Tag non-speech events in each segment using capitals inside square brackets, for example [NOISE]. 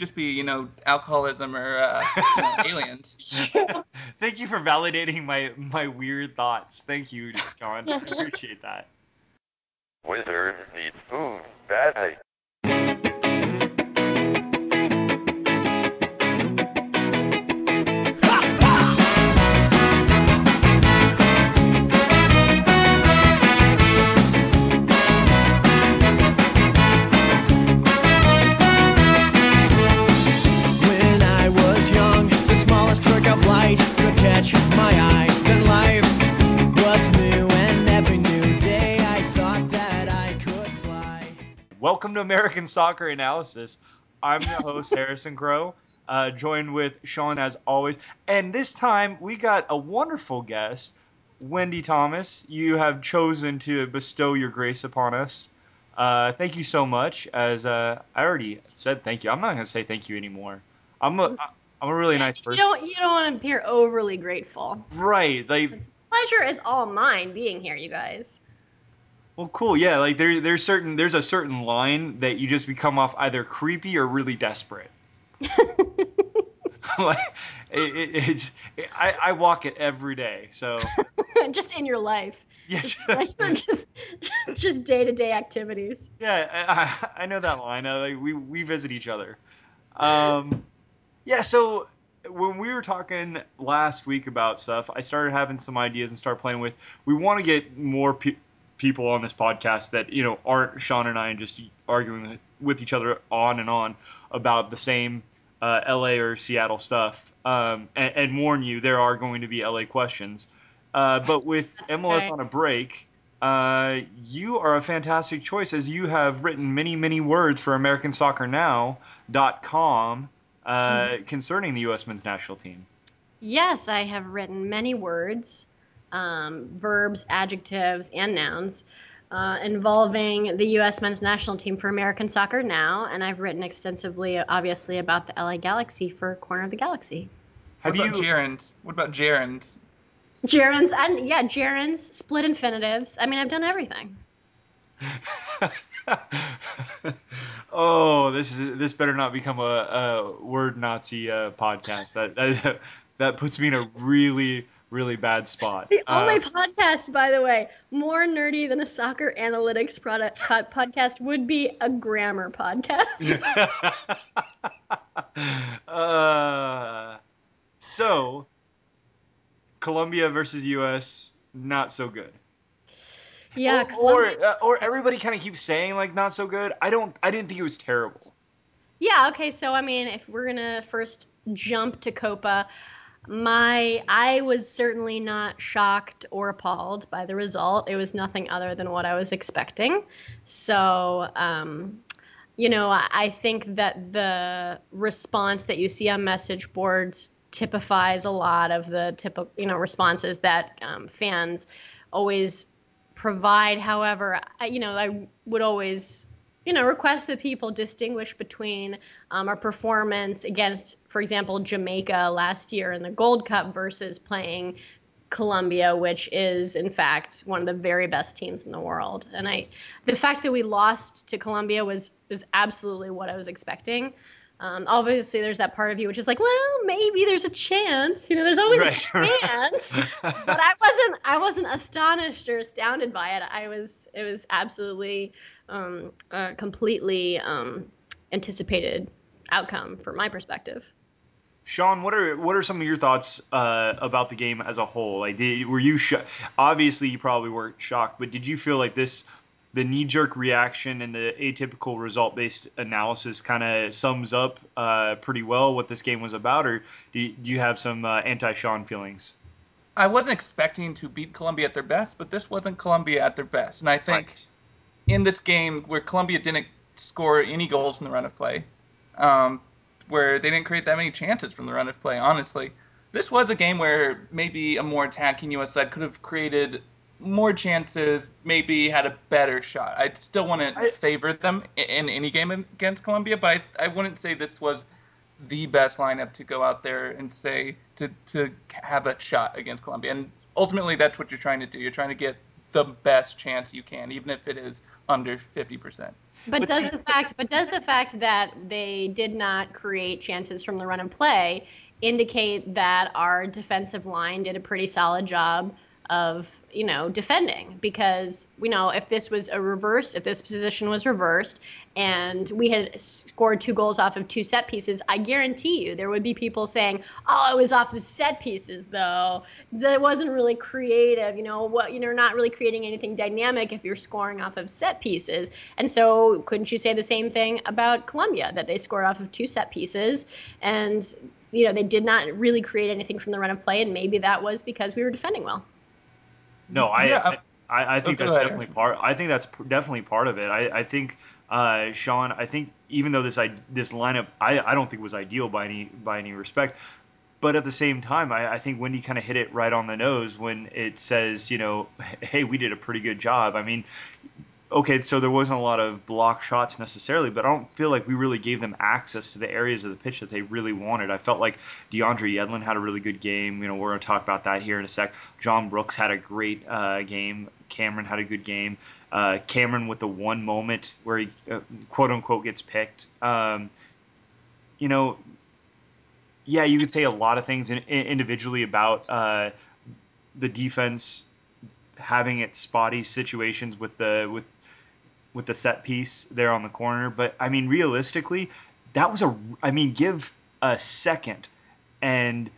just be, you know, alcoholism or uh, you know, [LAUGHS] aliens. [LAUGHS] Thank you for validating my my weird thoughts. Thank you, Sean. I [LAUGHS] appreciate that. Wizard needs food badly. Welcome to American Soccer Analysis. I'm your host Harrison Crow, uh, joined with Sean as always, and this time we got a wonderful guest, Wendy Thomas. You have chosen to bestow your grace upon us. Uh, thank you so much. As uh, I already said, thank you. I'm not gonna say thank you anymore. I'm a I'm a really nice person. You don't you don't want to appear overly grateful. Right, like Pleasure is all mine being here, you guys. Well, cool. Yeah, like there, there's certain, there's a certain line that you just become off either creepy or really desperate. [LAUGHS] like, it, it, it's, I, I walk it every day. So [LAUGHS] just in your life. yeah, Like just [LAUGHS] just day to day activities. yeah, I, I know that line. Uh, like we, we visit each other. Um, yeah. So when we were talking last week about stuff, I started having some ideas and started playing with. We want to get more pe- people on this podcast that you know aren't Sean and I and just arguing with- with each other on and on about the same uh, LA or Seattle stuff. Um, and, and warn you, there are going to be LA questions. Uh, but with [LAUGHS] MLS okay. on a break, uh, you are a fantastic choice as you have written many, many words for AmericanSoccerNow.com uh, Mm-hmm. concerning the U.S. men's national team. Yes, I have written many words, um, verbs, adjectives, and nouns uh, involving the U.S. men's national team for American Soccer Now, and I've written extensively, obviously, about the LA Galaxy for Corner of the Galaxy. Have what about you? gerunds? What about gerunds? Gerunds, and yeah, gerunds, split infinitives. I mean, I've done everything. [LAUGHS] oh, this is this better not become a, a word Nazi uh, podcast. That, that [LAUGHS] that puts me in a really really bad spot. The Uh, only podcast, by the way, more nerdy than a soccer analytics product pod- podcast would be a grammar podcast. [LAUGHS] uh, so, Colombia versus U.S. Not so good. yeah, or or, uh, or everybody kind of keeps saying like not so good. I don't. I didn't think it was terrible. yeah. Okay, so I mean, if we're gonna first jump to Copa, my I was certainly not shocked or appalled by the result. It was nothing other than what I was expecting. So, um, you know, I, I think that the response that you see on message boards typifies a lot of the typical, you know, responses that um, fans always provide. However, I, you know, I would always, you know, request that people distinguish between um, our performance against, for example, Jamaica last year in the Gold Cup versus playing Colombia, which is in fact one of the very best teams in the world. And I, the fact that we lost to Colombia was was absolutely what I was expecting. Um, obviously, there's that part of you which is like, well, maybe there's a chance. You know, there's always Right. [LAUGHS] a chance. but I wasn't I wasn't astonished or astounded by it. I was it was absolutely um, uh, completely um, anticipated outcome from my perspective. Sean, what are what are some of your thoughts uh, about the game as a whole? Like, did, were you sho- obviously you probably weren't shocked, but did you feel like this the knee jerk reaction and the atypical result based analysis kind of sums up uh, pretty well what this game was about, or do you, do you have some uh, anti Sean feelings? I wasn't expecting to beat Colombia at their best, but this wasn't Colombia at their best. And I think Right. in this game where Colombia didn't score any goals from the run of play, um, where they didn't create that many chances from the run of play, honestly, this was a game where maybe a more attacking U.S. side could have created more chances, maybe had a better shot. I still wouldn't I- favor them i- in any game against Colombia, but I, I wouldn't say this was the best lineup to go out there and say to to have a shot against Colombia. And ultimately, that's what you're trying to do. You're trying to get the best chance you can, even if it is under 50%. But, But does see- the fact but does the fact that they did not create chances from the run and play indicate that our defensive line did a pretty solid job of you know defending because we know if this was a reverse if this position was reversed and we had scored two goals off of two set pieces i guarantee you there would be people saying oh it was off of set pieces though. That wasn't really creative you know what you know not really creating anything dynamic if you're scoring off of set pieces. And so couldn't you say the same thing about Colombia that they scored off of two set pieces and you know they did not really create anything from the run of play and maybe that was because we were defending well No, I, Yeah, I, I think that's ahead, definitely part. I think that's definitely part of it. I, I think, uh, Sean. I think even though this I, this lineup, I, I don't think was ideal by any by any respect. But at the same time, I, I think Wendy kind of hit it right on the nose when it says, you know, [LAUGHS] hey, we did a pretty good job. I mean, okay, so there wasn't a lot of block shots necessarily, but I don't feel like we really gave them access to the areas of the pitch that they really wanted. I felt like DeAndre Yedlin had a really good game. You know, we're going to talk about that here in a sec. John Brooks had a great uh, game. Cameron had a good game. Uh, Cameron with the one moment where he uh, quote unquote gets picked. Um, you know, yeah, you could say a lot of things in, in- individually about uh, the defense having its spotty situations with the with with the set piece there on the corner. But I mean, realistically, that was a. I mean, give a second, and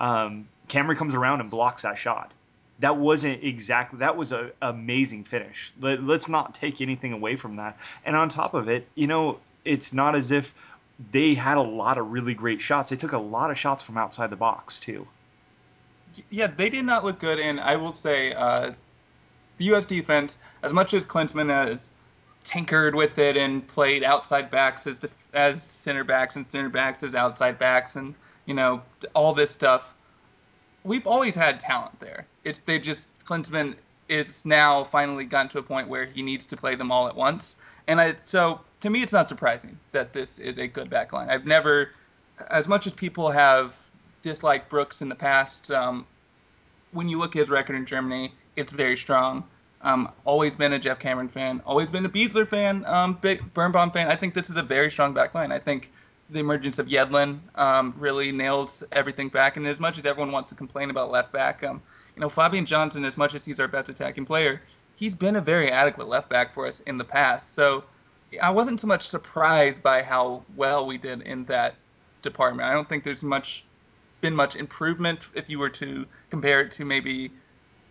um, Cameron comes around and blocks that shot. That wasn't exactly. That was a amazing finish. Let, let's not take anything away from that. And on top of it, you know, it's not as if they had a lot of really great shots. They took a lot of shots from outside the box too. Yeah, they did not look good, and I will say uh, the U.S. defense, as much as Klinsmann has tinkered with it and played outside backs as def- as center backs and center backs as outside backs, and you know all this stuff, we've always had talent there. It's they just Klinsmann is now finally gotten to a point where he needs to play them all at once, and I so to me it's not surprising that this is a good back line. I've never, as much as people have disliked Brooks in the past. Um, when you look at his record in Germany, it's very strong. Um, always been a Geoff Cameron fan. Always been a Besler fan. Um, big Birnbaum fan. I think this is a very strong back line. I think the emergence of Yedlin um, really nails everything back. And as much as everyone wants to complain about left back, um, you know, Fabian Johnson, as much as he's our best attacking player, he's been a very adequate left back for us in the past. So I wasn't so much surprised by how well we did in that department. I don't think there's much been much improvement if you were to compare it to maybe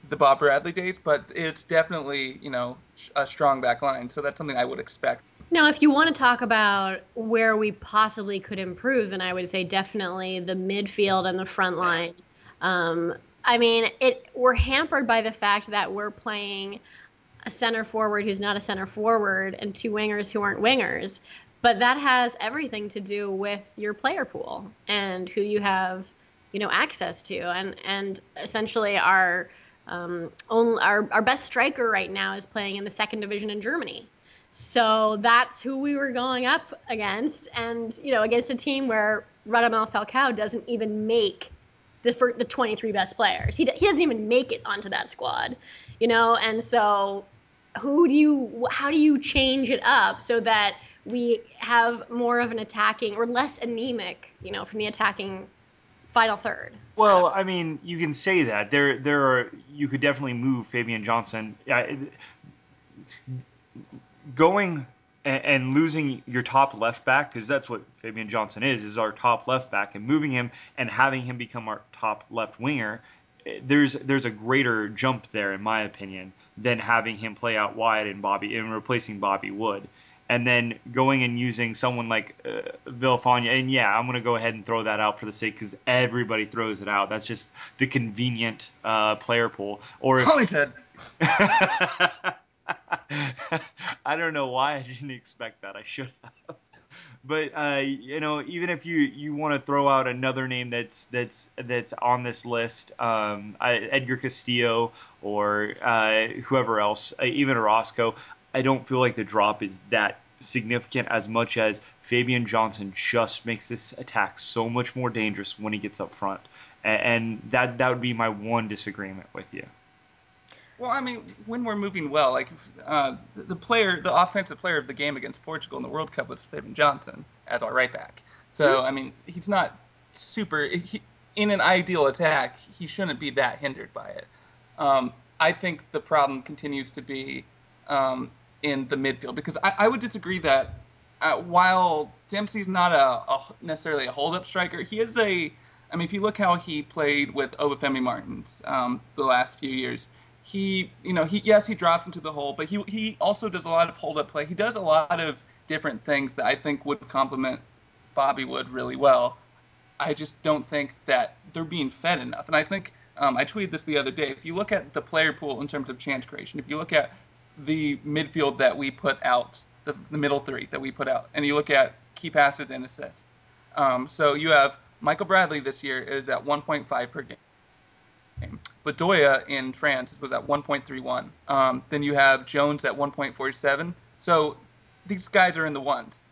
the Bob Bradley days, but it's definitely you know a strong back line. So that's something I would expect. Now, if you want to talk about where we possibly could improve, then I would say definitely the midfield and the front line. Um, I mean, it we're hampered by the fact that we're playing a center forward who's not a center forward and two wingers who aren't wingers. But that has everything to do with your player pool and who you have, you know, access to. And and essentially our um, our our best striker right now is playing in the second division in Germany. So that's who we were going up against, and you know, against a team where Radamel Falcao doesn't even make the the 23 best players. He, he doesn't even make it onto that squad, you know. And so, who do you? How do you change it up so that we have more of an attacking or less anemic, you know, from the attacking final third? Well, I mean, you can say that there there are you could definitely move Fabian Johnson. Going and, and losing your top left back because that's what Fabian Johnson is is our top left back and moving him and having him become our top left winger. eh, There's there's a greater jump there in my opinion than having him play out wide and Bobby and replacing Bobby Wood. And then going and using someone like uh, Villafaña, and yeah, I'm gonna go ahead and throw that out for the sake because everybody throws it out. That's just the convenient uh, player pool. Or if. [LAUGHS] I don't know why I didn't expect that. I should have. But uh, you know, even if you, you want to throw out another name that's that's that's on this list, um, I, Edgar Castillo or uh, whoever else, uh, even Orozco, I don't feel like the drop is that significant as much as Fabian Johnson just makes this attack so much more dangerous when he gets up front, and, that that would be my one disagreement with you. Well, I mean, when we're moving well, like uh, the, the player, the offensive player of the game against Portugal in the World Cup was Fabian Johnson as our right back. So I mean, he's not super. He, in an ideal attack, he shouldn't be that hindered by it. Um, I think the problem continues to be um, in the midfield because I, I would disagree that uh, while Dempsey's not a, a necessarily a hold-up striker, he is a. I mean, if you look how he played with Obafemi Martins um, the last few years, he, you know, he yes he drops into the hole, but he he also does a lot of hold-up play. He does a lot of different things that I think would complement Bobby Wood really well. I just don't think that they're being fed enough. And I think um, I tweeted this the other day. If you look at the player pool in terms of chance creation, if you look at the midfield that we put out, the, the middle three that we put out, and you look at key passes and assists, um, so you have Michael Bradley this year is at 1.5 per game. Bedoya in France was at 1.31. Um, then you have Jones at 1.47. So these guys are in the ones.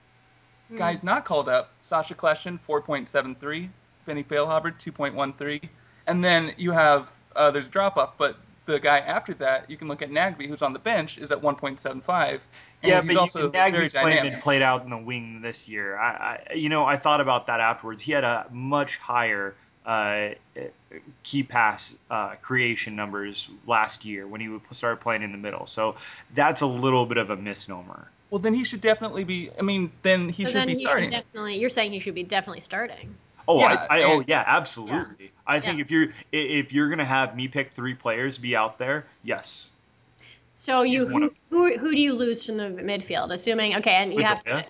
Hmm. Guys not called up, Sacha Kljestan, 4.73. Benny Feilhaber, 2.13. And then you have, uh, there's a drop off, but the guy after that, you can look at Nagbe, who's on the bench, is at 1.75. And Yeah, he's but also you, very Nagbe's playing dynamic. and played out in the wing this year. I, I, you know, I thought about that afterwards. He had a much higher uh, key pass uh, creation numbers last year when he would started playing in the middle. So that's a little bit of a misnomer. Well, then he should definitely be, I mean, then he So should then be he starting. should definitely. You're saying he should be definitely starting. Oh, Yeah, I, I, oh yeah, absolutely. I think Yeah. if you're if you're gonna have me pick three players be out there, yes, So you He's one who, who who do you lose from the midfield? Assuming okay, and you have to,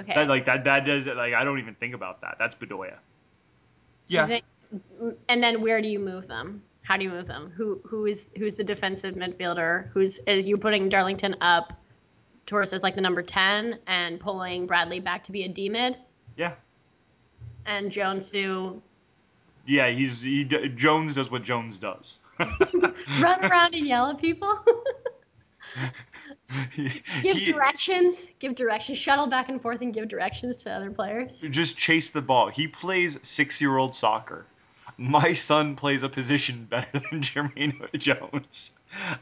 okay. that like that that does like I don't even think about that. That's Bedoya. yeah. Think- mm, and then where do you move them? How do you move them? Who who is who's the defensive midfielder? Who's is you putting Darlington up towards as like the number ten and pulling Bradley back to be a D mid Yeah, and Jones yeah. He's he Jones does what Jones does. [LAUGHS] run around and yell at people? [LAUGHS] Give he- directions. Give directions. Shuttle back and forth and give directions to other players. just chase the ball. He plays six year old soccer. My son plays a position better than Jermaine [LAUGHS] Jones.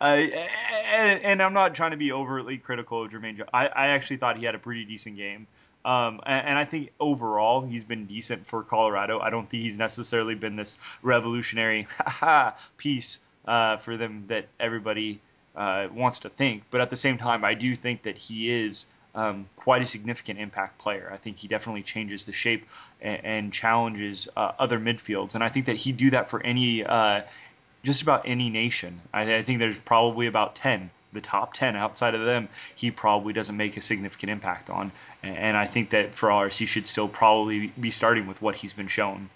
Uh, and, and I'm not trying to be overtly critical of Jermaine Jones. I, I actually thought he had a pretty decent game. Um, and, and I think overall he's been decent for Colorado. I don't think he's necessarily been this revolutionary [LAUGHS] piece uh, for them that everybody uh, wants to think. But at the same time, I do think that he is um, quite a significant impact player. I think he definitely changes the shape and, and challenges uh, other midfields, and I think that he'd do that for any, uh, just about any nation. I, I think there's probably about ten, the top ten outside of them, he probably doesn't make a significant impact on, and, and I think that for ours, he should still probably be starting with what he's been shown.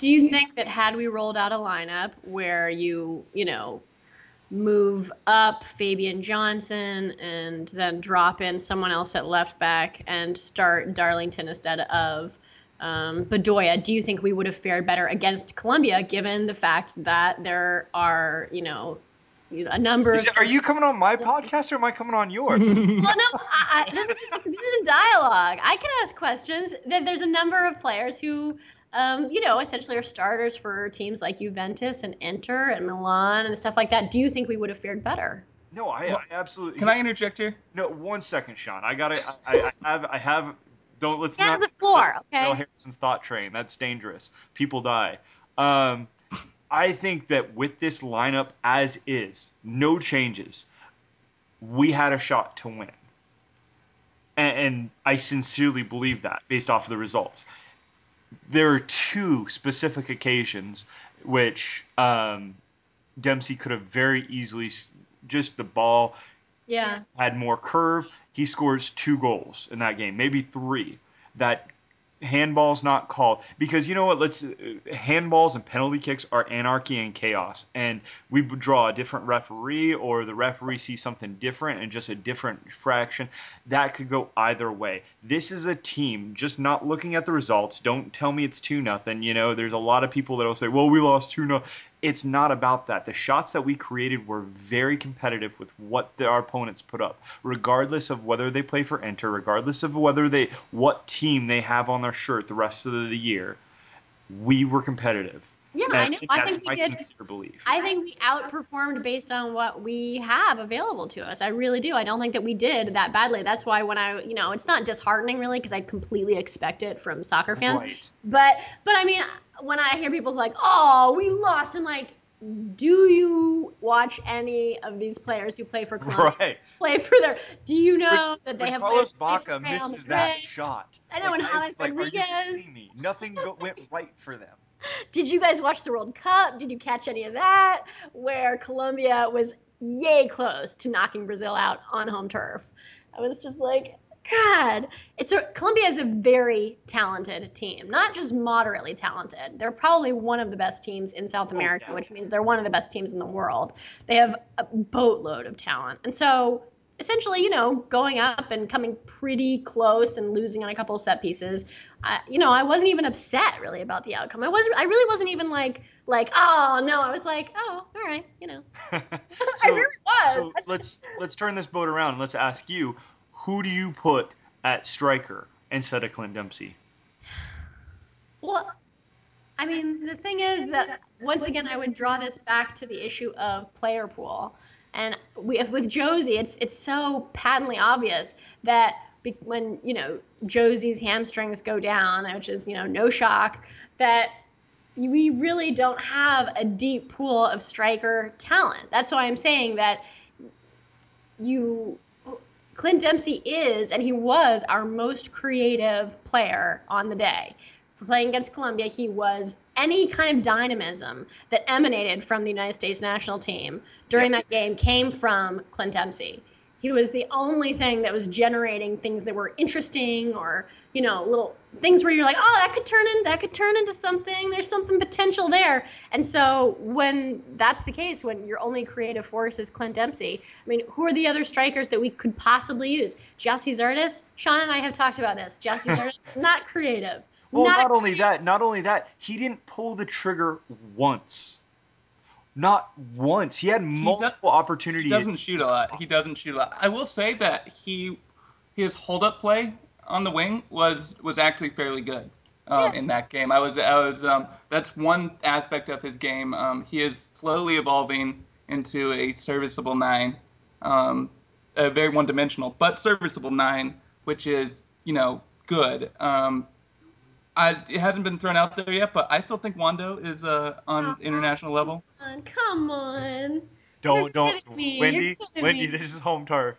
Do you think that had we rolled out a lineup where you, you know, move up Fabian Johnson and then drop in someone else at left back and start Darlington instead of um, Bedoya, do you think we would have fared better against Colombia given the fact that there are, you know, a number Is of are you coming on my podcast or am I coming on [LAUGHS] yours? well, no, I, I, this, is, this is a dialogue. I can ask questions. There- There's a number of players who, um, you know, essentially are starters for teams like Juventus and Inter and Milan and stuff like that. Do you think we would have fared better? no, I, I absolutely. Can I interject here? No, one second, Sean. I gotta. I, I, I have. I have. Don't let's Get on not. the floor, okay? Bill Harrison's thought train. That's dangerous. People die. Um, I think that with this lineup as is, no changes, we had a shot to win. And, and I sincerely believe that based off of the results. There are two specific occasions which um, Dempsey could have very easily just the ball Yeah. had more curve. He scores two goals in that game, maybe three. That handball's not called because you know what? Let's handballs and penalty kicks are anarchy and chaos, and we draw a different referee or the referee sees something different and just a different fraction. That could go either way. This is a team just not looking at the results. Don't tell me it's two nothing. You know, there's a lot of people that'll say, "Well, we lost two nothing." It's not about that. The shots that we created were very competitive with what the, our opponents put up, regardless of whether they play for Inter, regardless of whether they what team they have on their shirt the rest of the year. We were competitive, Yeah, That- I know. I that's think my we did. sincere belief. I think we outperformed based on what we have available to us. I really do. I don't think that we did that badly. That's why when I, you know, it's not disheartening really because I completely expect it from soccer fans. Right. But but I mean, when I hear people like, "Oh, we lost," I'm like, do you watch any of these players who play for Colombia? [LAUGHS] Right. Play for their? Do you know that they when have Carlos Bacca misses that shot. I know, like, and was like, are you Rodriguez. kidding me? Nothing go- went right for them. [LAUGHS] Did you guys watch the World Cup? Did you catch any of that? Where Colombia was yay close to knocking Brazil out on home turf. I was just like, God, it's a Colombia is a very talented team, not just moderately talented. They're probably one of the best teams in South oh, America, yeah. which means they're one of the best teams in the world. They have a boatload of talent, and so essentially, you know, going up and coming pretty close and losing on a couple of set pieces. I, you know, I wasn't even upset really about the outcome. I wasn't. I really wasn't even like like oh no. I was like oh all right, you know. [LAUGHS] [LAUGHS] so, I really was. so let's let's turn this boat around and let's ask you, who do you put at striker instead of Clint Dempsey? Well, I mean, the thing is that once again, I would draw this back to the issue of player pool, and we, with Jozy, it's it's so patently obvious that when you know Jozy's hamstrings go down, which is you know no shock, that we really don't have a deep pool of striker talent. That's why I'm saying that you Clint Dempsey is and he was our most creative player on the day. For playing against Colombia, he was any kind of dynamism that emanated from the United States national team during that game came from Clint Dempsey. He was the only thing that was generating things that were interesting or, you know, little things where you're like, oh, that could turn in that could turn into something. There's something potential there. And so when that's the case, when your only creative force is Clint Dempsey, I mean, who are the other strikers that we could possibly use? Gyasi Zardes? Sean and I have talked about this. Gyasi [LAUGHS] Zardes, not creative. Well, not, not only that, not only that, he didn't pull the trigger once. Not once. He had multiple opportunities. He doesn't shoot a lot. He doesn't shoot a lot. I will say that he his hold up play on the wing was was actually fairly good um, Yeah. in that game. I was I was um, that's one aspect of his game. Um, he is slowly evolving into a serviceable nine, um, a very one dimensional but serviceable nine, which is you know good. Um, I, it hasn't been thrown out there yet, but I still think Wondo is uh, on international level. Come on. Don't don't kidding me. You're Wendy Wendy me. this is home turf.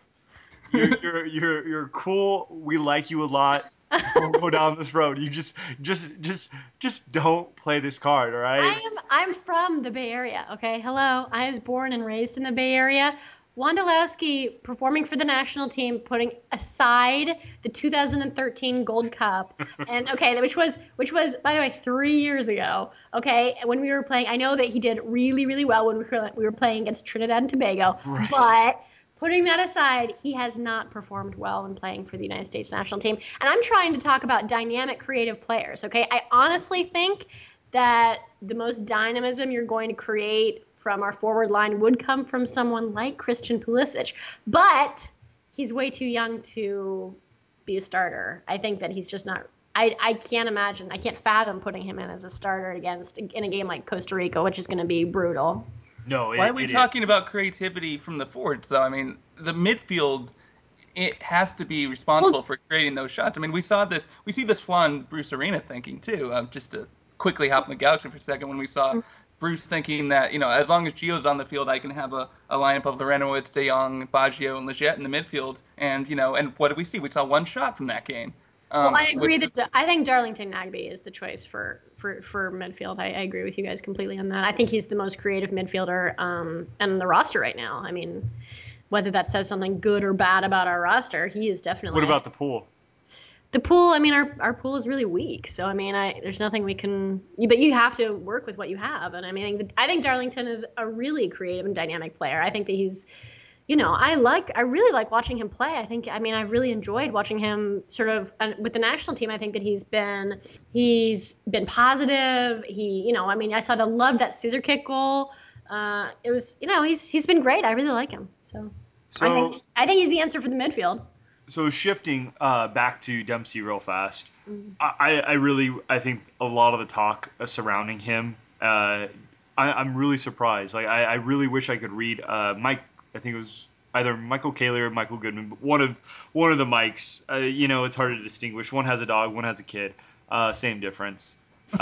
You're you're you're you're cool. We like you a lot. We'll go down this road. You just just just just don't play this card, all right? I am I'm from the Bay Area, okay? Hello. I was born and raised in the Bay Area. Wondolowski performing for the national team, putting aside the 2013 Gold Cup, [LAUGHS] and okay, which was which was by the way three years ago. Okay, when we were playing, I know that he did really really well when we were we were playing against Trinidad and Tobago, Right. but putting that aside, he has not performed well in playing for the United States national team. And I'm trying to talk about dynamic, creative players. Okay, I honestly think that the most dynamism you're going to create from our forward line would come from someone like Christian Pulisic, but he's way too young to be a starter. I think that he's just not. I, I can't imagine. I can't fathom putting him in as a starter against in a game like Costa Rica, which is going to be brutal. no, it, Why are we it is. talking about creativity from the forwards though? I mean, the midfield it has to be responsible for creating those shots. I mean, we saw this we see this flaw in Bruce Arena thinking too. Um, just to quickly hop in the galaxy for a second when we saw Bruce thinking that, you know, as long as Gio's on the field, I can have a, a lineup of Larentowicz, De Jong, Baggio, and Lletget in the midfield. And, you know, and what did we see? We saw one shot from that game. Um, Well, I agree that that is- I think Darlington Nagbe is the choice for for for midfield. I, I agree with you guys completely on that. I think he's the most creative midfielder um, on the roster right now. I mean, whether that says something good or bad about our roster, he is definitely. What about the pool? The pool? I mean, our our pool is really weak. So I mean, I there's nothing we can. But you have to work with what you have. And I mean, I think Darlington is a really creative and dynamic player. I think that he's you know, I like, I really like watching him play. I think, I mean, I've really enjoyed watching him sort of with the national team. I think that he's been, he's been positive. He, you know, I mean, I saw the love that scissor kick goal. Uh, it was, you know, he's he's been great. I really like him. So, I think I think he's the answer for the midfield. So shifting uh, back to Dempsey real fast. Mm-hmm. I, I really I think a lot of the talk surrounding him Uh, I, I'm really surprised. Like I, I really wish I could read uh, Mike. I think it was either Michael Caley or Michael Goodman, but one of one of the Mikes. Uh, you know, it's hard to distinguish. One has a dog, one has a kid. Uh, same difference. [LAUGHS]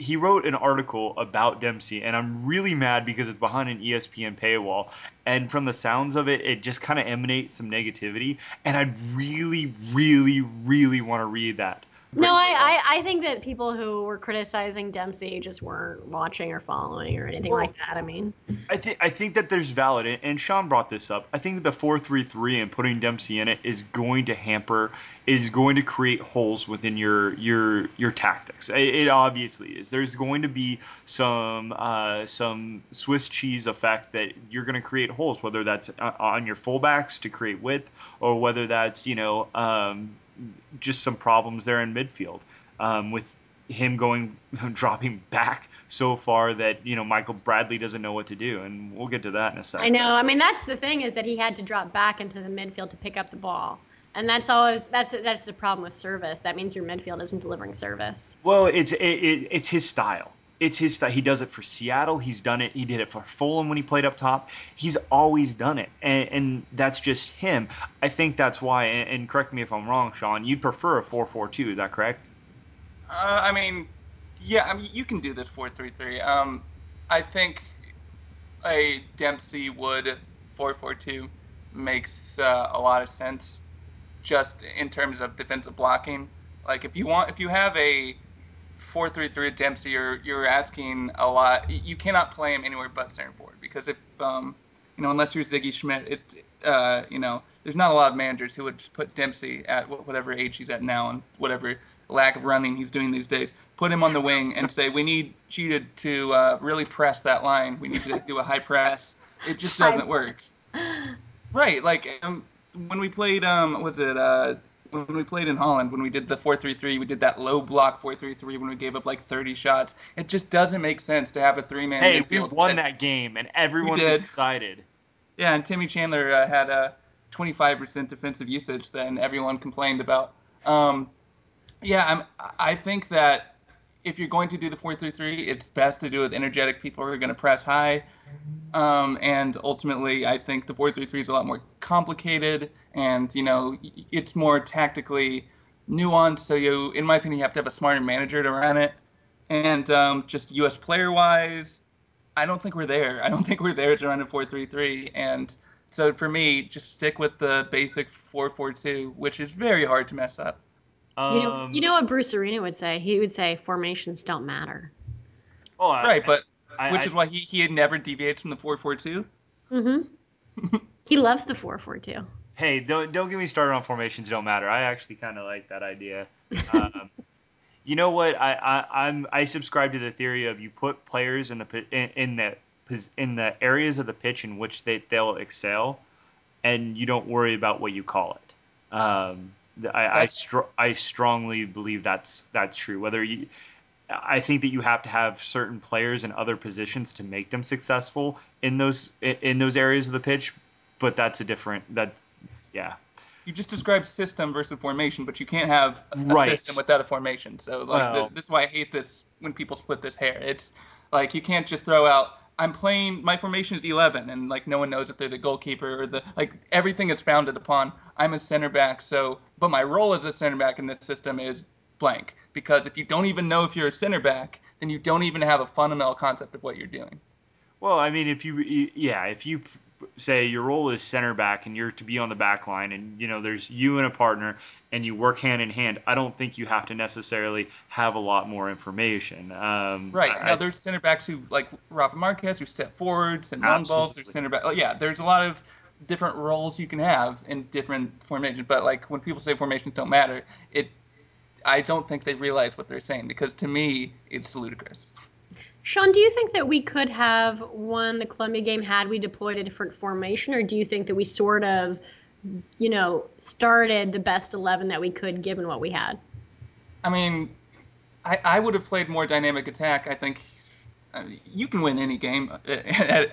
He wrote an article about Dempsey, and I'm really mad because it's behind an ESPN paywall. And from the sounds of it, it just kind of emanates some negativity. And I really, really, really want to read that. No, I, I, I think that people who were criticizing Dempsey just weren't watching or following or anything Well- like that. I mean, I think I think that there's valid, and- and Sean brought this up. I think that the four three three and putting Dempsey in it is going to hamper, is going to create holes within your your your tactics. It, it obviously is. There's going to be some uh, some Swiss cheese effect that you're going to create holes, whether that's uh, on your fullbacks to create width, or whether that's you know um, just some problems there in midfield um, with him going [LAUGHS] dropping back so far that you know Michael Bradley doesn't know what to do, and we'll get to that in a second. I know. I mean, that's the thing is that he had to drop back into the midfield to pick up the ball, and that's always that's that's the problem with service. That means your midfield isn't delivering service. Well, it's it, it, it's his style. It's his style. He does it for Seattle. He's done it. He did it for Fulham when he played up top. He's always done it, and, and that's just him. I think that's why. And, and correct me if I'm wrong, Sean. You'd prefer a 4-4-2. Is that correct? Uh, I mean, yeah, I mean you can do this four three three. Um, I think a Dempsey Wood four four two makes uh, a lot of sense, just in terms of defensive blocking. Like if you want, if you have a four three three Dempsey, you're you're asking a lot. You cannot play him anywhere but center forward because if um, you know, unless you're Sigi Schmid, it, uh, you know, there's not a lot of managers who would put Dempsey at whatever age he's at now and whatever lack of running he's doing these days, put him on the wing and say, we need you to, to uh, really press that line. We need to do a high press. It just doesn't work. [LAUGHS] Right, like um, when we played, um, was it uh, when we played in Holland, when we did the 4-3-3, we did that low block 4-3-3 when we gave up like 30 shots. It just doesn't make sense to have a three-man. Hey, we won that- game, and everyone was excited. Yeah, and Timmy Chandler uh, had a 25% defensive usage that everyone complained about. Um, yeah, I'm, I think that if you're going to do the 4-3-3, it's best to do it with energetic people who are going to press high. Um, and ultimately, I think the 4-3-3 is a lot more complicated, and you know, it's more tactically nuanced. So you, in my opinion, you have to have a smarter manager to run it. And um, just U.S. player-wise, I don't think we're there. I don't [LAUGHS] think we're there to run a 4-3-3. And so for me, just stick with the basic 4-4-2, which is very hard to mess up. Um, You know, you know what Bruce Arena would say? He would say formations don't matter. oh, I- right, but I- which I- is why he, he never deviates from the 4-4-2. Mm-hmm. [LAUGHS] he loves the 4-4-2. Hey, don't don't get me started on formations. Don't matter. I actually kind of like that idea. Um, [LAUGHS] you know what? I, I I'm I subscribe to the theory of you put players in the in, in the in the areas of the pitch in which they they'll excel, and you don't worry about what you call it. Um, th- I I, str- I strongly believe that's that's true. Whether you I think that you have to have certain players in other positions to make them successful in those in in those areas of the pitch, but that's a different that yeah. You just described system versus formation, but you can't have a, a Right. system without a formation. So like Well- the, this is why I hate this when people split this hair. It's like you can't just throw out I'm playing my formation is 11 and like no one knows if they're the goalkeeper or the like everything is founded upon I'm a center back so but my role as a center back in this system is blank because if you don't even know if you're a center back then you don't even have a fundamental concept of what you're doing. Well, I mean, if you, yeah, if you say your role is center back and you're to be on the back line and, you know, there's you and a partner and you work hand in hand, I don't think you have to necessarily have a lot more information. Um, Right. I- now there's center backs who like Rafa Marquez who step forwards and run balls. There's center back. Oh, yeah, there's a lot of different roles you can have in different formations. But like when people say formations don't matter, it I don't think they realize what they're saying because to me it's ludicrous. Sean, do you think that we could have won the Colombia game had we deployed a different formation, or do you think that we sort of, you know, started the best 11 that we could given what we had? I mean, I, I would have played more dynamic attack. I think I mean, you can win any game, uh, [LAUGHS]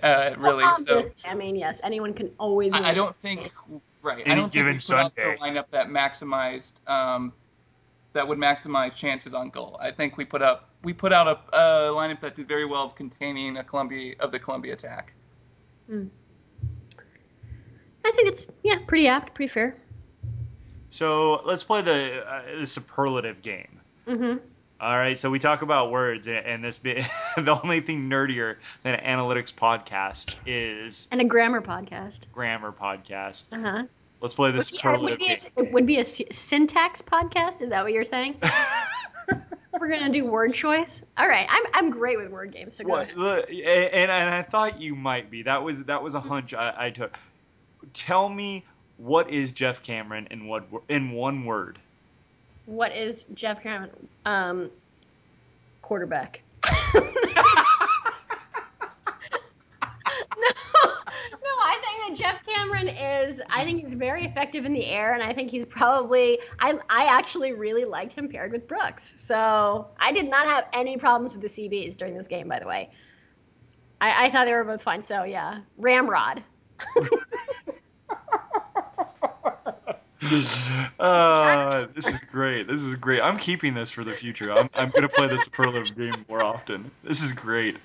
uh, really. Well, So I mean, yes, anyone can always. win. I, I don't think right. I don't think given we put out Sunday. the lineup that maximized um, that would maximize chances on goal. I think we put up we put out a, a lineup that did very well of containing a Colombia of the Colombia attack. Hmm. I think it's yeah, pretty apt, pretty fair. So let's play the, uh, the superlative game. Mm-hmm. All right, so we talk about words, and- and this be, [LAUGHS] the only thing nerdier than an analytics podcast is And a grammar podcast. grammar podcast. Uh huh. Let's play this it superlative would be a, it would be a syntax podcast. Is that what you're saying? [LAUGHS] We're gonna do word choice. All right, I'm I'm great with word games. So go look, and, and I thought you might be. That was that was a hunch I, I took. Tell me what is Geoff Cameron in what in one word? What is Geoff Cameron? Um, quarterback. [LAUGHS] no, no, I think that Geoff Cameron is. I think he's very effective in the air, and I think he's probably. I I actually really liked him paired with Brooks, so I did not have any problems with the CBs during this game. By the way, I, I thought they were both fine. So yeah, Ramrod. uh, [LAUGHS] this is great. This is great. I'm keeping this for the future. I'm, I'm gonna play the superlative game more often. This is great.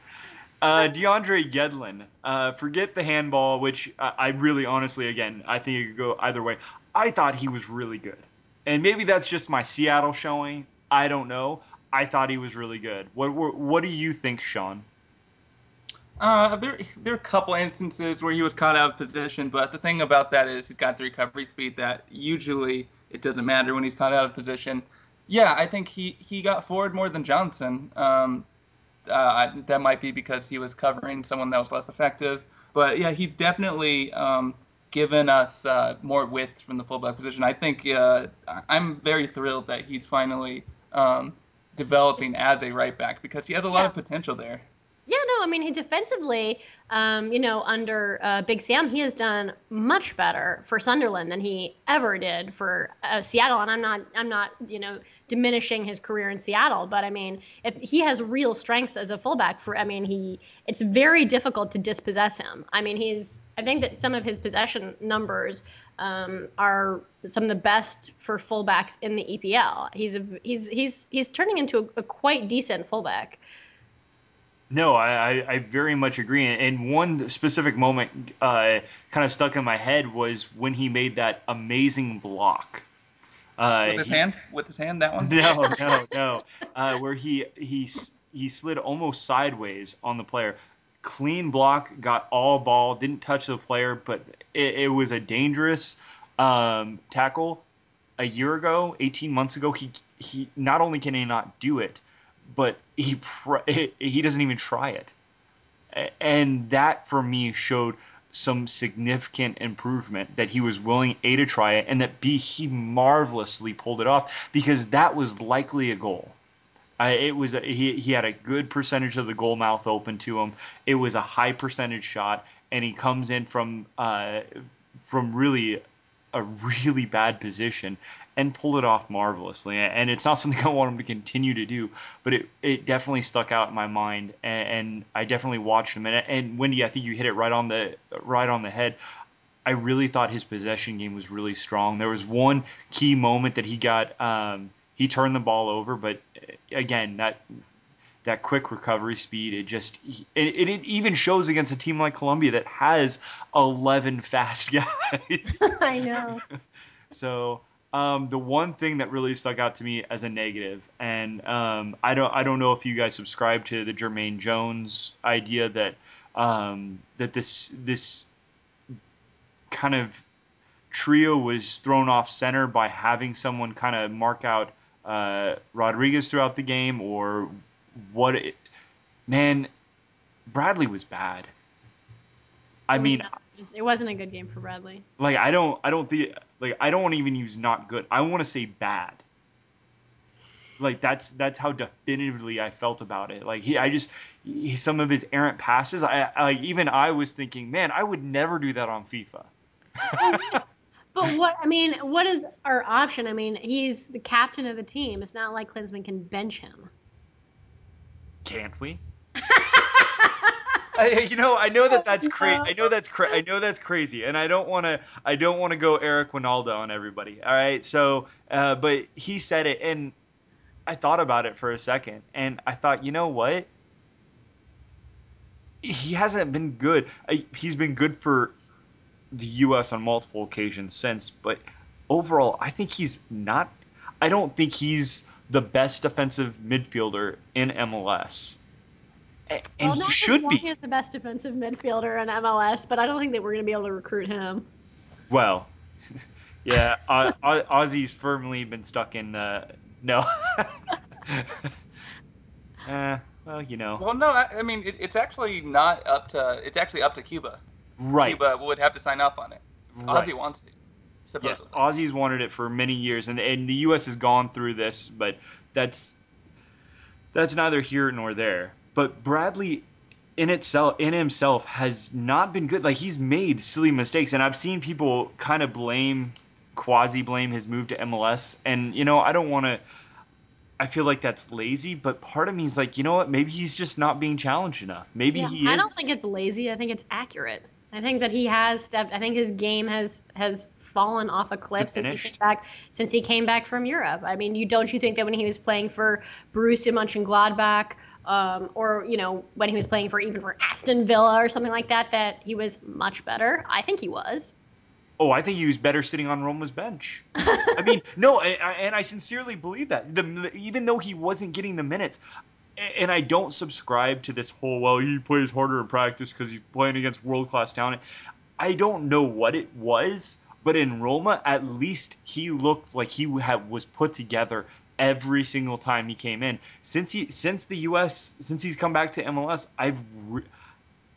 Uh, DeAndre Yedlin. Uh, forget the handball, which I, I really, honestly, again, I think it could go either way. I thought he was really good, and maybe that's just my Seattle showing. I don't know. I thought he was really good. What What, what do you think, Sean? Uh, there, there are a couple instances where he was caught out of position, but the thing about that is he's got the recovery speed that usually it doesn't matter when he's caught out of position. Yeah, I think he, he got forward more than Johnson. Um, uh, that might be because he was covering someone that was less effective. But yeah, he's definitely um, given us uh, more width from the fullback position. I think uh, I'm very thrilled that he's finally um, developing as a right back because he has a lot Yeah. of potential there. Yeah, no, I mean, defensively, um, you know, under uh, Big Sam, he has done much better for Sunderland than he ever did for uh, Seattle. And I'm not, I'm not, you know, diminishing his career in Seattle, but I mean, if he has real strengths as a fullback, for, I mean, he, it's very difficult to dispossess him. I mean, he's, I think that some of his possession numbers um, are some of the best for fullbacks in the EPL. He's a, he's, he's, he's turning into a, a quite decent fullback. No, I, I, I very much agree. And one specific moment uh, kind of stuck in my head was when he made that amazing block. Uh, With his he- hand, with his hand, that one. No, [LAUGHS] no, no. Uh, where he he he slid almost sideways on the player. Clean block, got all ball, didn't touch the player, but it, it was a dangerous um, tackle. A year ago, 18 months ago, he he not only can he not do it, but he [LAUGHS] he doesn't even try it. And that for me showed some significant improvement that he was willing a to try it and that b he marvelously pulled it off because that was likely a goal. I, it was a, he he had a good percentage of the goal mouth open to him. It was a high percentage shot, and he comes in from uh, from really a really bad position and pulled it off marvelously. And it's not something [LAUGHS] I want him to continue to do, but it, it definitely stuck out in my mind. And, and I definitely watched him. And, and Wendy, I think you hit it right on the right on the head. I really thought his possession game was really strong. There was one key moment that he got. Um, he turned the ball over, but uh, again, that that quick recovery speed, it just it, it, even shows against a team like Colombia that has 11 fast [LAUGHS] guys. [LAUGHS] I know. [LAUGHS] So um, the one thing that really stuck out to me as a negative, and um, I don't I don't know if you guys subscribe to the Jermaine Jones idea that um, that this this kind of trio was thrown off center by having someone kind of mark out uh, Rodriguez throughout the game or what it, man Bradley was bad. I It mean, it was- it wasn't a good game for Bradley. like I don't I don't think like I don't want to even use not good. I want to say bad. Like that's that's how definitively I felt about it. Like he I just he, some of his errant passes. I, I like even I was thinking, man, I would never do that on FIFA. [LAUGHS] But what I mean, what is our option? I mean, he's the captain of the team. It's not like Klinsmann can bench him. Can't we? I, you know, I know that that's crazy. I know that's cra- I know that's crazy, and I don't want to. I don't want to go Eric Wynalda on everybody. All right, so, uh, but he said it, and I thought about it for a second, and I thought, you know what? He hasn't been good. I- He's been good for the U.S. on multiple occasions since, but overall, I think he's not. I don't think he's the best defensive midfielder in MLS. A- And well, he not just should be. is the best defensive midfielder in MLS, but I don't think that we're going to be able to recruit him. Well, [LAUGHS] yeah, Au- Au- Ozzie's firmly been stuck in. Uh, no. uh, [LAUGHS] well, you know. Well, no, I, I mean it, it's actually not up to it's actually up to Cuba. right. Cuba would have to sign up on it. right. Ozzy wants to. Yes, Ozzie's wanted it for many years, and, and the U.S. has gone through this, but that's that's neither here nor there. But Bradley, in itself, in himself, has not been good. Like he's made silly mistakes, and I've seen people kind of blame, quasi blame his move to MLS, and you know I don't want to. I feel like that's lazy, but part of me is like, you know what? Maybe he's just not being challenged enough. Maybe Yeah, he is. I don't think it's lazy. I think it's accurate. I think that he has stepped. I think his game has has fallen off a cliff since he came back since he came back from Europe. I mean, you don't you think that when he was playing for Borussia Mönchengladbach, um, or you know when he was playing for even for Aston Villa or something like that, that he was much better? I think he was. Oh, I think he was better sitting on Roma's bench. I mean, [LAUGHS] no, I, I, and I sincerely believe that. The, even though he wasn't getting the minutes, and I don't subscribe to this whole well he plays harder in practice because he's playing against world class talent. I don't know what it was, but in Roma, at least he looked like he had, was put together every single time he came in. Since he since the U.S. since he's come back to MLS, I've re-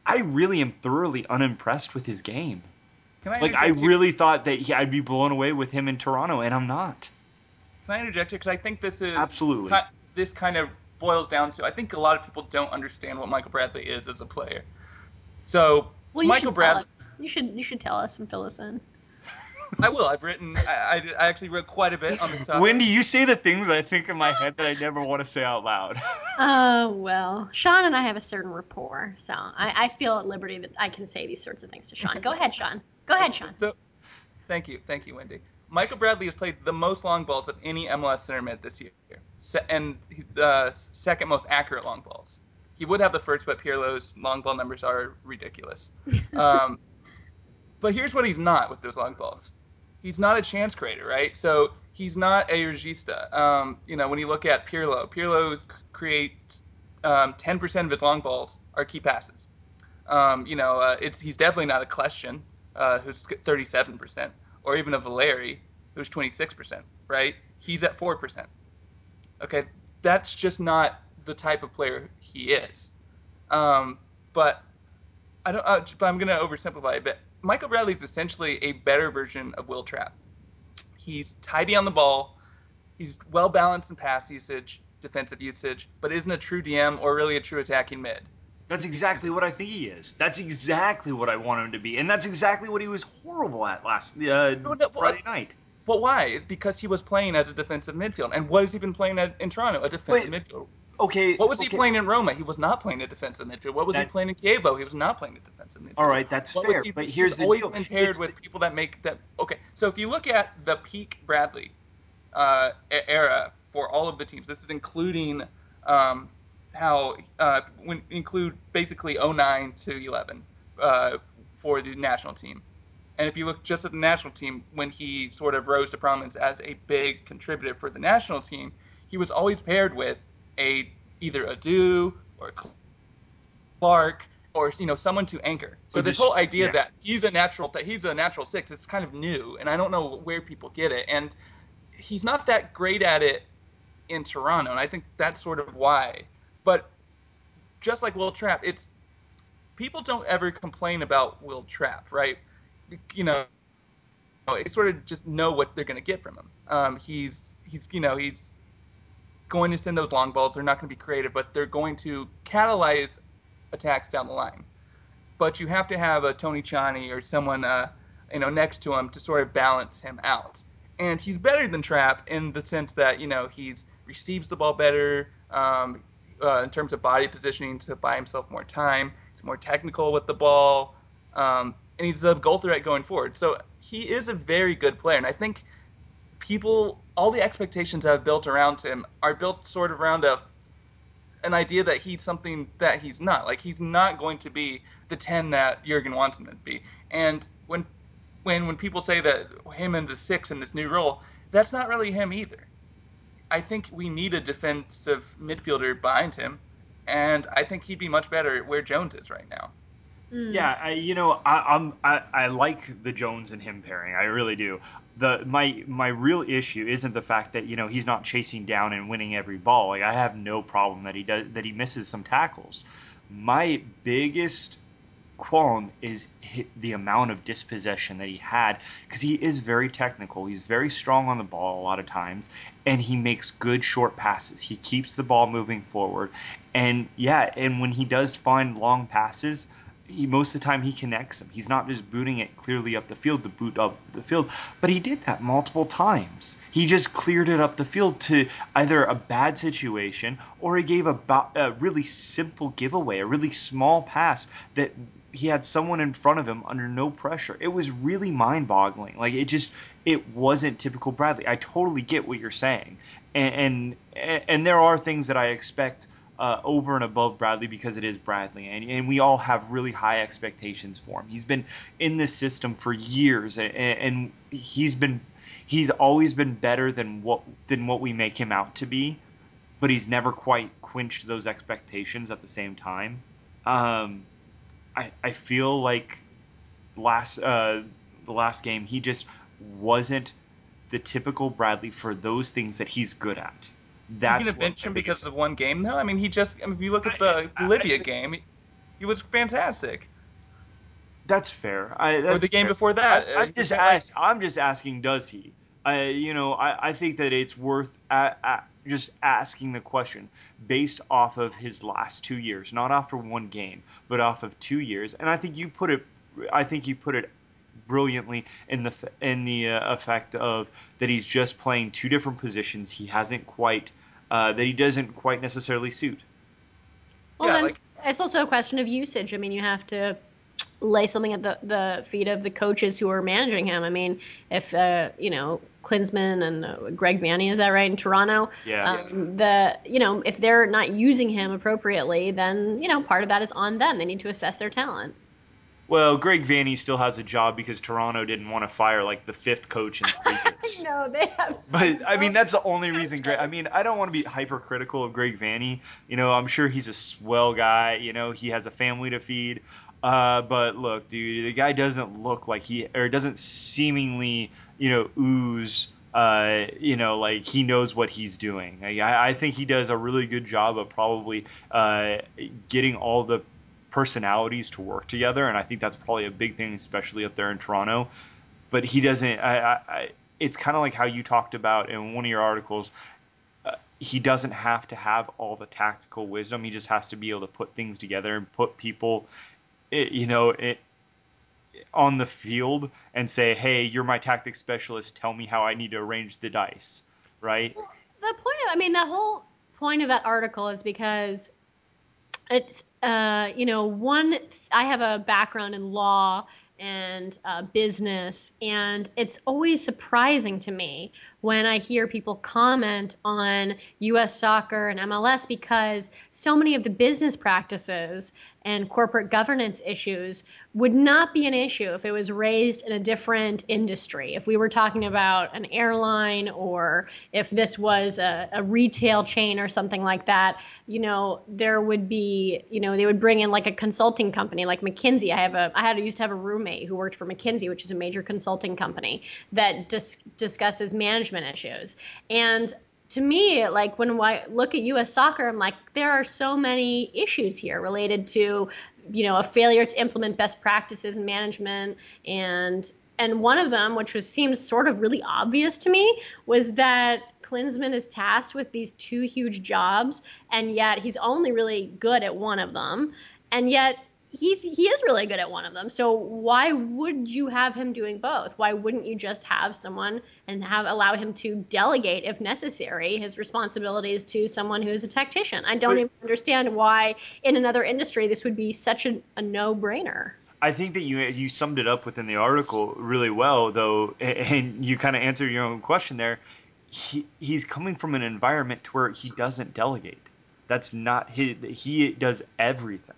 I really am thoroughly unimpressed with his game. Can I Like I interject you- really thought that he, I'd be blown away with him in Toronto, and I'm not. Can I interject here? Because I think this is Absolutely. ki- this kind of boils down to I think a lot of people don't understand what Michael Bradley is as a player. So Well, you Michael Bradley. You should you should tell us and fill us in. I will. I've written. I, I, I actually wrote quite a bit on this topic. When do you say the things I think in my head that I never want to say out loud? Oh [LAUGHS] well, Sean and I have a certain rapport, so I, I feel at liberty that I can say these sorts of things to Sean. Go ahead, Sean. Go ahead, Sean. So, thank you, thank you, Wendy. Michael Bradley has played the most long balls of any MLS center mid this year, and he's the second most accurate long balls. He would have the first, but Pirlo's long ball numbers are ridiculous. [LAUGHS] Um, but here's what he's not with those long balls. He's not a chance creator, right? So he's not a regista. Um, you know, when you look at Pirlo, Pirlo creates um, 10% of his long balls are key passes. Um, you know, uh, it's he's definitely not a Kljestan, uh, who's 37%, or even a Valeri, who's 26%, right? He's at 4%. Okay, that's just not the type of player he is. Um, but I don't. Uh, but I'm gonna oversimplify a But Michael Bradley's essentially a better version of Will Trapp. He's tidy on the ball. He's well balanced in pass usage, defensive usage, but isn't a true DM or really a true attacking mid. That's exactly what I think he is. That's exactly what I want him to be, and that's exactly what he was horrible at last uh, No, no, Friday night. But why? Because he was playing as a defensive midfield. And what has he been playing as, in Toronto? A defensive Wait, midfield. Okay. What was he playing in Roma? He was not playing a defensive midfield. What was he playing in Chievo? He was not playing a defensive midfield. All right, that's What fair. He, but here's the always deal. been paired It's with people that make that. Okay, so if you look at the peak Bradley uh, era for all of the teams, this is including um, how uh, when include basically 09 to 11 uh, for the national team. And if you look just at the national team, when he sort of rose to prominence as a big contributor for the national team, he was always paired with a either Edu or Clark or you know someone to anchor. So this whole idea yeah. that he's a natural that he's a natural six it's kind of new, and I don't know where people get it. And he's not that great at it in Toronto, and I think that's sort of why. But just like Will Trapp, it's people don't ever complain about Will Trapp, right? You know, they sort of just know what they're going to get from him. Um, he's he's you know he's going to send those long balls. They're not going to be creative, but they're going to catalyze attacks down the line. But you have to have a Tony Tchani or someone uh, you know next to him to sort of balance him out. And he's better than Trapp in the sense that you know he's receives the ball better um, uh, in terms of body positioning to buy himself more time. He's more technical with the ball, um, and he's a goal threat going forward. So he is a very good player, and I think people all the expectations I've built around him are built sort of around a an idea that he's something that he's not. Like he's not going to be the 10 that Jurgen wants him to be. And when when when people say that him and the six in this new role, that's not really him either. I think we need a defensive midfielder behind him, and I think he'd be much better where Jones is right now. Mm. Yeah, I, you know, I, I'm I, I like the Jones and him pairing. I really do. The my my real issue isn't the fact that you know he's not chasing down and winning every ball. Like I have no problem that he does that he misses some tackles. My biggest qualm is the amount of dispossession that he had because he is very technical. He's very strong on the ball a lot of times, and he makes good short passes. He keeps the ball moving forward, and yeah, and when he does find long passes, he most of the time he connects them. He's not just booting it clearly up the field to boot up the field, but he did that multiple times. He just cleared it up the field to either a bad situation or he gave a, a really simple giveaway, a really small pass that he had someone in front of him under no pressure. It was really mind-boggling. Like it just it wasn't typical Bradley. I totally get what you're saying, and and, and there are things that I expect uh, over and above Bradley because it is Bradley, and, and we all have really high expectations for him. He's been in this system for years, and, and he's been he's always been better than what than what we make him out to be, but he's never quite quenched those expectations at the same time. Um, I I feel like last uh, the last game he just wasn't the typical Bradley for those things that he's good at. That's you can what bench him because of one game, though. I mean, he just. I mean, if you look at the I- Bolivia I- game, he, he was fantastic. That's fair. I, or the game fair. before that. I, uh, I'm just he was like- I'm just asking, does he? I, you know, I, I think that it's worth a, a, just asking the question based off of his last two years, not off of one game, but off of two years. And I think you put it, I think you put it brilliantly in the in the uh, effect of that he's just playing two different positions. He hasn't quite uh, that he doesn't quite necessarily suit. Well, Yeah, then like- it's also a question of usage. I mean, you have to lay something at the, the feet of the coaches who are managing him. I mean, if uh, you know Klinsmann and uh, Greg Vanney, is that right in Toronto? Yeah. Um, the you know if they're not using him appropriately, then you know part of that is on them. They need to assess their talent. Well, Greg Vanney still has a job because Toronto didn't want to fire like the fifth coach in three [LAUGHS] years. No, they have. But I mean, that's the only reason. Greg, I mean, I don't want to be hypercritical of Greg Vanney. You know, I'm sure he's a swell guy. You know, he has a family to feed. Uh, but look, dude, the guy doesn't look like he, or doesn't seemingly, you know, ooze. Uh, you know, like he knows what he's doing. I, I think he does a really good job of probably uh, getting all the personalities to work together, and I think that's probably a big thing, especially up there in Toronto. But he doesn't. I, I, it's kind of like how you talked about in one of your articles. Uh, he doesn't have to have all the tactical wisdom. He just has to be able to put things together and put people, it, you know, it, on the field and say, "Hey, you're my tactics specialist. Tell me how I need to arrange the dice." Right? the point of I mean the whole point of that article is because it's uh you know one I have a background in law and uh, business and it's always surprising to me when I hear people comment on US soccer and MLS because so many of the business practices and corporate governance issues would not be an issue if it was raised in a different industry. If we were talking about an airline or if this was a, a retail chain or something like that, you know, there would be, you know, they would bring in like a consulting company like McKinsey. I have a, I had used to have a roommate who worked for McKinsey, which is a major consulting company that dis- discusses management issues. And to me, like when I look at U.S. soccer, I'm like, there are so many issues here related to, you know, a failure to implement best practices in management, and and one of them, which was seems sort of really obvious to me, was that Klinsmann is tasked with these two huge jobs, and yet he's only really good at one of them, and yet he's he is really good at one of them. So why would you have him doing both? Why wouldn't you just have someone and have allow him to delegate if necessary his responsibilities to someone who is a tactician? I don't But- even understand why in another industry this would be such a, a no-brainer. I think that you you summed it up within the article really well, though, and you kind of answered your own question there. he he's coming from an environment to where he doesn't delegate. That's not his. He does everything.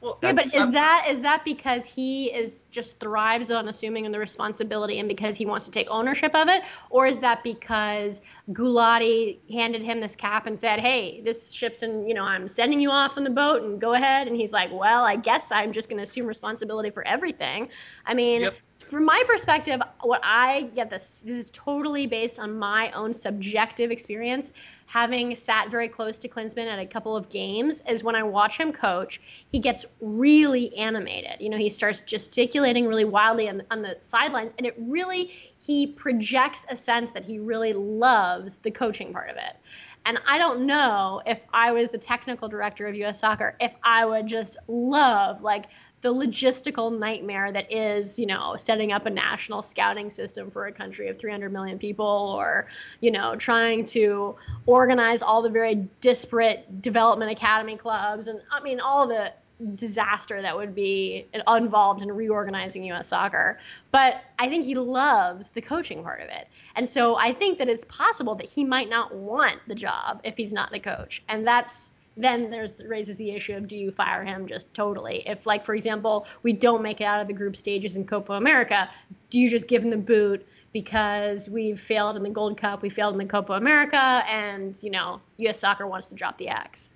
Well, Yeah, but That's- is that is that because he is just thrives on assuming the responsibility and because he wants to take ownership of it, or is that because Gulati handed him this cap and said, "Hey, this ship's in, you know, I'm sending you off on the boat and go ahead," and he's like, "Well, I guess I'm just going to assume responsibility for everything." I mean, Yep. From my perspective, what I get this this is totally based on my own subjective experience. Having sat very close to Klinsmann at a couple of games, is when I watch him coach, he gets really animated. You know, he starts gesticulating really wildly on, on the sidelines, and it really he projects a sense that he really loves the coaching part of it. And I don't know if I was the technical director of US Soccer, if I would just love like the logistical nightmare that is, you know, setting up a national scouting system for a country of 300 million people or, you know, trying to organize all the very disparate development academy clubs and I mean all the disaster that would be involved in reorganizing US soccer. But I think he loves the coaching part of it. And so I think that it's possible that he might not want the job if he's not the coach. And that's then there's raises the issue of do you fire him just totally? If like for example, we don't make it out of the group stages in Copa America, do you just give him the boot because we've failed in the Gold Cup, we failed in the Copa America and, you know, US soccer wants to drop the axe.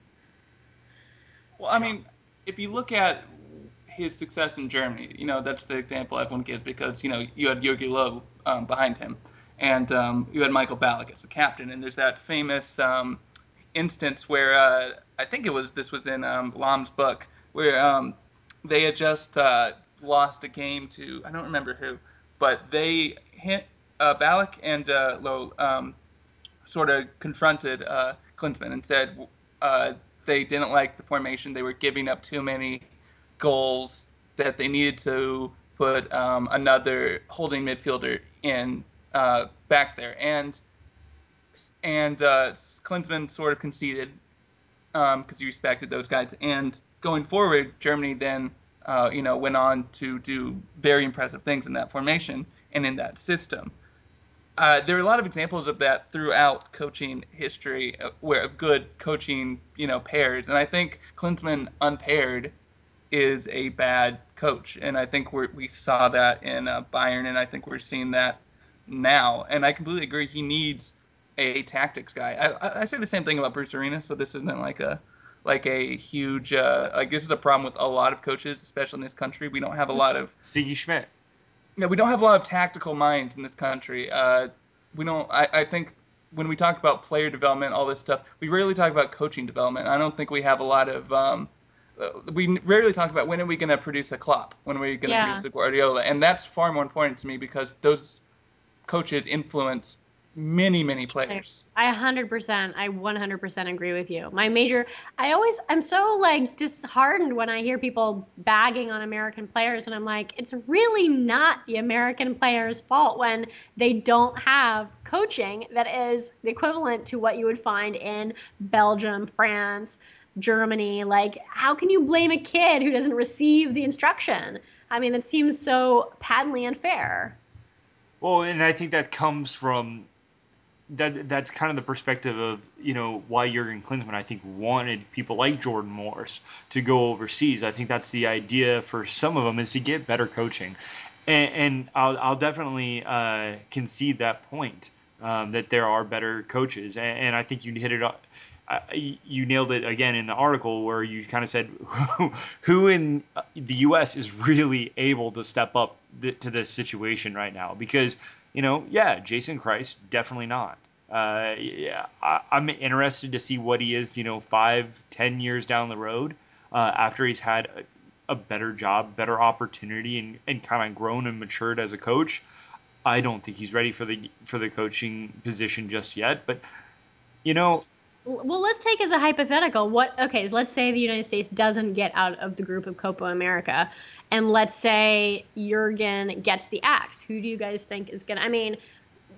Well, I mean, if you look at his success in Germany, you know that's the example everyone gives because you know you had Jogi Löw um, behind him, and um, you had Michael Ballack as the captain, and there's that famous um, instance where uh, I think it was this was in um, book where um, they had just uh, lost a game to I don't remember who, but they hit uh, Ballack and uh, Löw um, sort of confronted uh, Klinsmann and said uh, they didn't like the formation. They were giving up too many goals. That they needed to put um, another holding midfielder in uh, back there, and and uh, Klinsmann sort of conceded because he respected those guys. And going forward, Germany then uh, you know went on to do very impressive things in that formation and in that system. Uh, there are a lot of examples of that throughout coaching history, uh, where of good coaching, you know, pairs. And I think Klinsmann unpaired is a bad coach, and I think we we saw that in uh, Bayern, and I think we're seeing that now. And I completely agree. He needs a tactics guy. I, I, I say the same thing about Bruce Arena, so this isn't like a like a huge uh, like this is a problem with a lot of coaches, especially in this country. We don't have a lot of Sigi Schmid. yeah, we don't have a lot of tactical minds in this country. Uh, we don't. I, I think when we talk about player development, all this stuff, we rarely talk about coaching development. I don't think we have a lot of. Um, we rarely talk about when are we going to produce a Klopp, when are we going to Yeah. produce a Guardiola, and that's far more important to me because those coaches influence many, many players. I 100%, I 100% agree with you. My major, I always, I'm so like disheartened when I hear people bagging on American players, and I'm like, it's really not the American players' fault when they don't have coaching that is the equivalent to what you would find in Belgium, France, Germany. Like, how can you blame a kid who doesn't receive the instruction? I mean, that seems so patently unfair. Well, and I think that comes from that. That's kind of the perspective of you know why Jurgen Klinsmann I think wanted people like Jordan Morris to go overseas. I think that's the idea for some of them is to get better coaching, and, and I'll, I'll definitely uh, concede that point um, that there are better coaches, and, and I think you hit it up. Uh, you nailed it again in the article where you kind of said who, [LAUGHS] who in the U.S. is really able to step up th- to this situation right now because you know yeah Jason Kreis definitely not. Uh, yeah, I, I'm interested to see what he is you know five ten years down the road uh, after he's had a, a better job, better opportunity, and, and kind of grown and matured as a coach. I don't think he's ready for the for the coaching position just yet, but you know Well, let's take as a hypothetical what okay, so let's say the United States doesn't get out of the group of Copa America and let's say Jurgen gets the axe. Who do you guys think is going to I mean,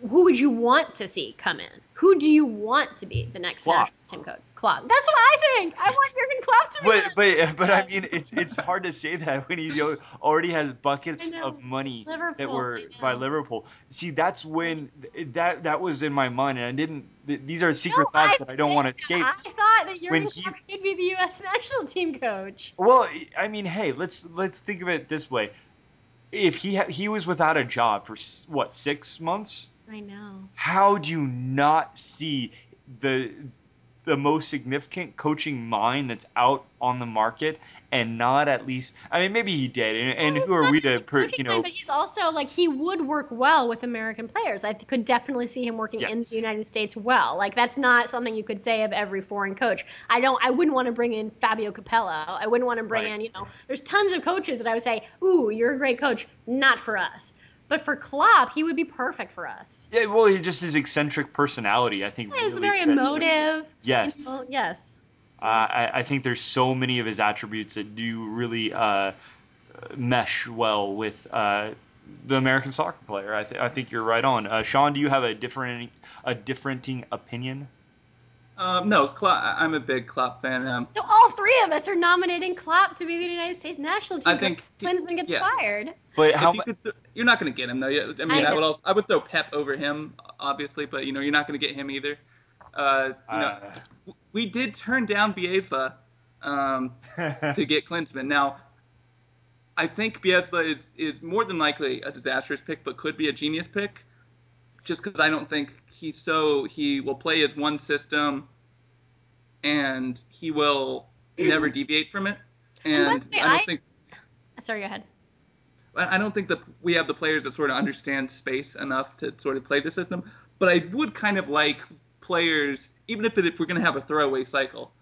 who would you want to see come in? Who do you want to be the next team coach? Klopp. That's what I think. I want Jurgen [LAUGHS] Klopp to be. But but but I mean, it's it's hard to say that when he already has buckets of money that were by Liverpool. See, that's when that that was in my mind, and I didn't. th- These are secret No, thoughts I that I don't want to escape. I thought that Jurgen When he- Klopp could be the U.S. [LAUGHS] national team coach. Well, I mean, hey, let's let's think of it this way. If he ha- he was without a job for what six months, I know. how do you not see the the most significant coaching mind that's out on the market and not at least I mean maybe he did and, and Well, who are we to per, you mind, know But he's also like he would work well with American players. I could definitely see him working in the United States well. Like that's not something you could say of every foreign coach. I don't. I wouldn't want to bring in Fabio Capello. I wouldn't want to bring Right. in. You know, there's tons of coaches that I would say, ooh, you're a great coach. Not for us. But for Klopp, he would be perfect for us. yeah well he just his eccentric personality I think He's really very fits with- emotive. Yes. You yes. Uh, I, I think there's so many of his attributes that do really uh, mesh well with uh, the American soccer player. I, th- I think you're right on. Uh, Sean, do you have a different a differenting opinion? Um, no, Klopp, I- I'm a big Klopp fan. Um, So all three of us are nominating Klopp to be the United States national team. I think- Klinsmann gets yeah. fired. But if how you could th- you're not going to get him though. Yeah, I mean, I I, would also I would throw Pep over him, obviously, but you know, you're not going to get him either. Uh, you know, Uh. w- we did turn down Bielsa um, [LAUGHS] to get Klinsmann. Now, I think Bielsa is is more than likely a disastrous pick, but could be a genius pick. Just because I don't think he's so he will play his one system, and he will never [CLEARS THROAT] deviate from it. And And I don't I- think Sorry, go ahead. I don't think that we have the players that sort of understand space enough to sort of play the system. But I would kind of like players, even if, it, if we're going to have a throwaway cycle,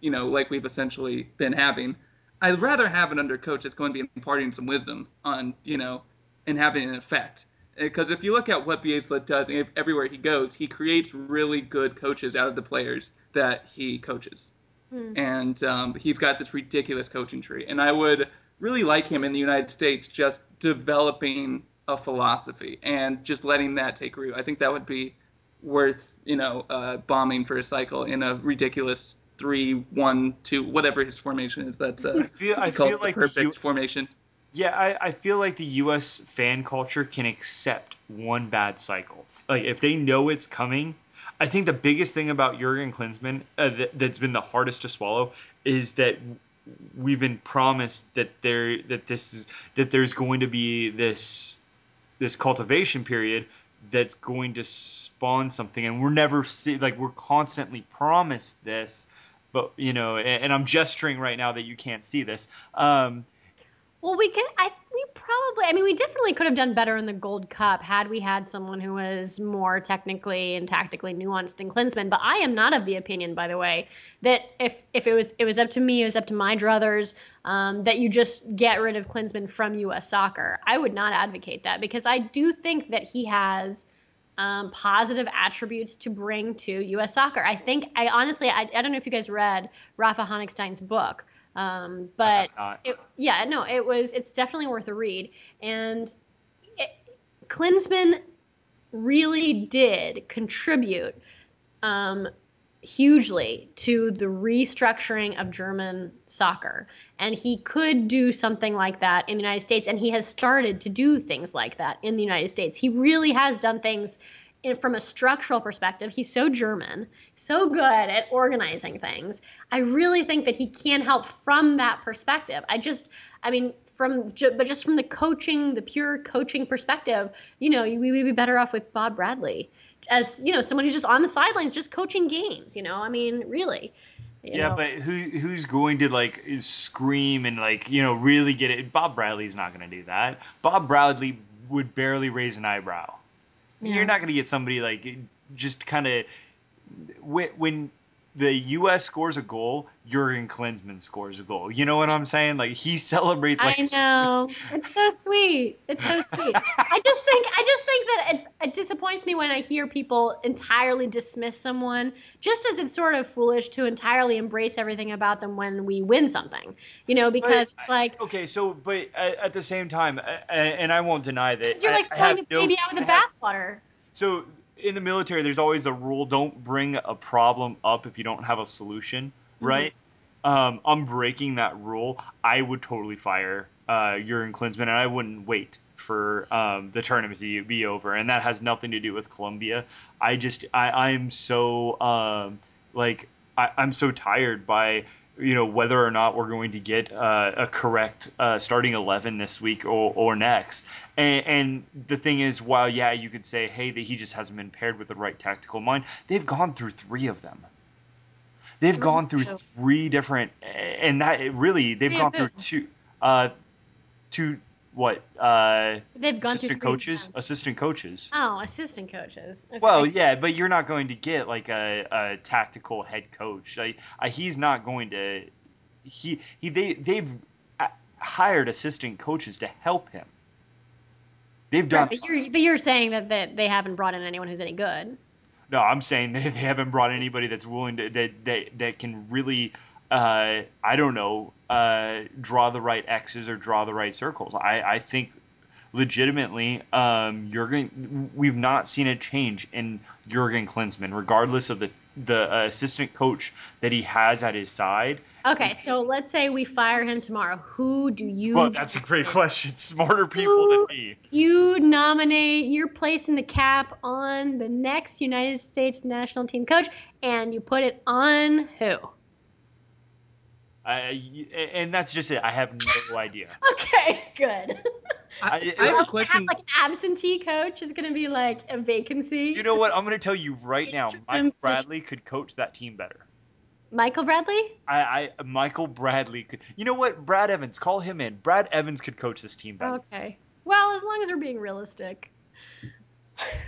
you know, like we've essentially been having. I'd rather have an under coach that's going to be imparting some wisdom on, you know, and having an effect. Because if you look at what Bielsa does ev- everywhere he goes, he creates really good coaches out of the players that he coaches Hmm. and um, he's got this ridiculous coaching tree. And I would really like him in the United States just developing a philosophy and just letting that take root. I think that would be worth, you know, uh, bombing for a cycle in a ridiculous three, one, two, whatever his formation is. That's uh, I feel I feel like perfect U- formation. Yeah, I, I feel like the U.S. fan culture can accept one bad cycle. Like if they know it's coming, I think the biggest thing about Jurgen Klinsmann uh, that, that's been the hardest to swallow is that we've been promised that there that this is that there's going to be this this cultivation period that's going to spawn something, and we're never see, like we're constantly promised this, but you know, and, and I'm gesturing right now that you can't see this. Um, Well, we could. I we probably. I mean, we definitely could have done better in the Gold Cup had we had someone who was more technically and tactically nuanced than Klinsmann. But I am not of the opinion, by the way, that if if it was it was up to me, it was up to my druthers, um, that you just get rid of Klinsmann from U.S. soccer. I would not advocate that because I do think that he has. Um, positive attributes to bring to U.S. soccer. I think I honestly I, I don't know if you guys read Rafa Honigstein's book, um, but it, yeah, no, it was. It's definitely worth a read. And it, Klinsmann really did contribute um, hugely to the restructuring of German soccer, and he could do something like that in the United States, and he has started to do things like that in the United States. He really has done things. In, from a structural perspective, he's so German, so good at organizing things. I really think that he can help from that perspective. I just, I mean, from but just from the coaching, the pure coaching perspective, you know, we would be better off with Bob Bradley as you know someone who's just on the sidelines, just coaching games. You know, I mean, really. you yeah, know. but who who's going to like scream and like you know really get it? Bob Bradley's not going to do that. Bob Bradley would barely raise an eyebrow. Yeah. You're not going to get somebody like just kind of when, when the U.S. scores a goal, Jurgen Klinsmann scores a goal. You know what I'm saying? Like he celebrates like I know. It's so sweet. It's so sweet. I just think I just think that it's it disappoints me when I hear people entirely dismiss someone just as it's sort of foolish to entirely embrace everything about them when we win something. You know, because But- like Okay, so but at, the same time, and I won't deny that. you're like throwing the baby out with the bathwater. So in the military, there's always a rule: don't bring a problem up if you don't have a solution, right? Um, I'm breaking that rule. I would totally fire uh, Jurgen Klinsmann, and I wouldn't wait for um, the tournament to be over. And that has nothing to do with Colombia. I just I I'm so um, like I, I'm so tired by you know whether or not we're going to get uh, a correct uh, starting 11 this week or, or next and, and the thing is while yeah you could say hey that he just hasn't been paired with the right tactical mind they've gone through three of them they've gone through three different and that really they've gone through two uh two what uh So they've gone assistant coaches times. assistant coaches Oh, assistant coaches. Okay. well, yeah, but you're not going to get like a, a tactical head coach. Like uh, he's not going to. He he they they've uh, hired assistant coaches to help him. They've done. Right, but you're but you're saying that, that they haven't brought in anyone who's any good. No, I'm saying that [LAUGHS] they haven't brought anybody that's willing to that that that can really. Uh, I don't know, uh, draw the right X's or draw the right circles. I, I think legitimately, um, Jurgen, we've not seen a change in Jurgen Klinsmann, regardless of the the uh, assistant coach that he has at his side. Okay, so let's say we fire him tomorrow. Who do you? Well, that's a great question. [LAUGHS] Smarter people than me. You nominate. You're placing the cap on the next United States national team coach, and you put it on who? I, and that's just it. I have no idea. [LAUGHS] Okay, good. I, I- I have Have a question. like an absentee coach is going to be like a vacancy. You know what? I'm going to tell you right now. Just Michael Bradley could coach that team better. Michael Bradley? I, I Michael Bradley could. You know what? Brad Evans, call him in. Brad Evans could coach this team better. Okay. Well, as long as we're being realistic.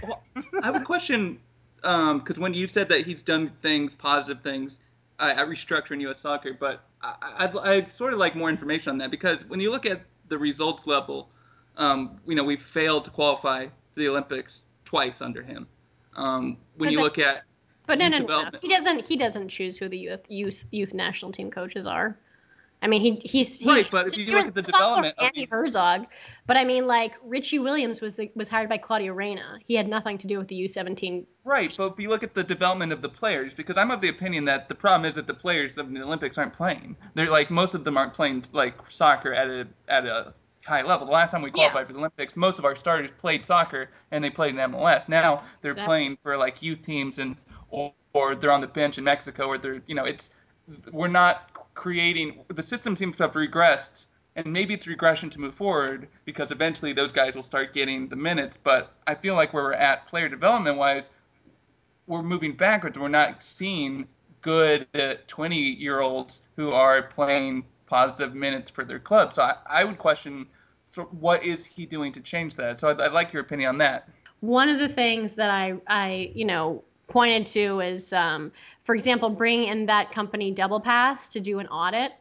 Well, I have a question because when you said that he's done things, positive things, uh, at restructuring U.S. soccer, but I, I'd, I'd sort of like more information on that because when you look at the results level, um, you know, we've failed to qualify for the Olympics twice under him. Um, when But you that- look at But no, no, no, no. He doesn't. He doesn't choose who the youth youth youth national team coaches are. I mean, he he's he, Right, but if you look at the development of Andi Herzog, but I mean, like Richie Williams was the, was hired by Claudio Reyna. He had nothing to do with the U17. Right, but if you look at the development of the players, because I'm of the opinion that the problem is that the players of the Olympics aren't playing. They're like most of them aren't playing like soccer at a at a high level. The last time we Yeah. qualified for the Olympics, most of our starters played soccer and they played in MLS. Now they're Exactly. playing for like youth teams and or, or they're on the bench in Mexico or they're you know it's we're not creating the system seems to have regressed and maybe it's regression to move forward because eventually those guys will start getting the minutes but i feel like where we're at player development wise we're moving backwards. We're not seeing good uh, 20 year olds who are playing positive minutes for their club. So i, I would question so what is he doing to change that? So I'd, I'd like your opinion on that. One of the things that I I you know pointed to is, um, for example, bring in that company Double Pass to do an audit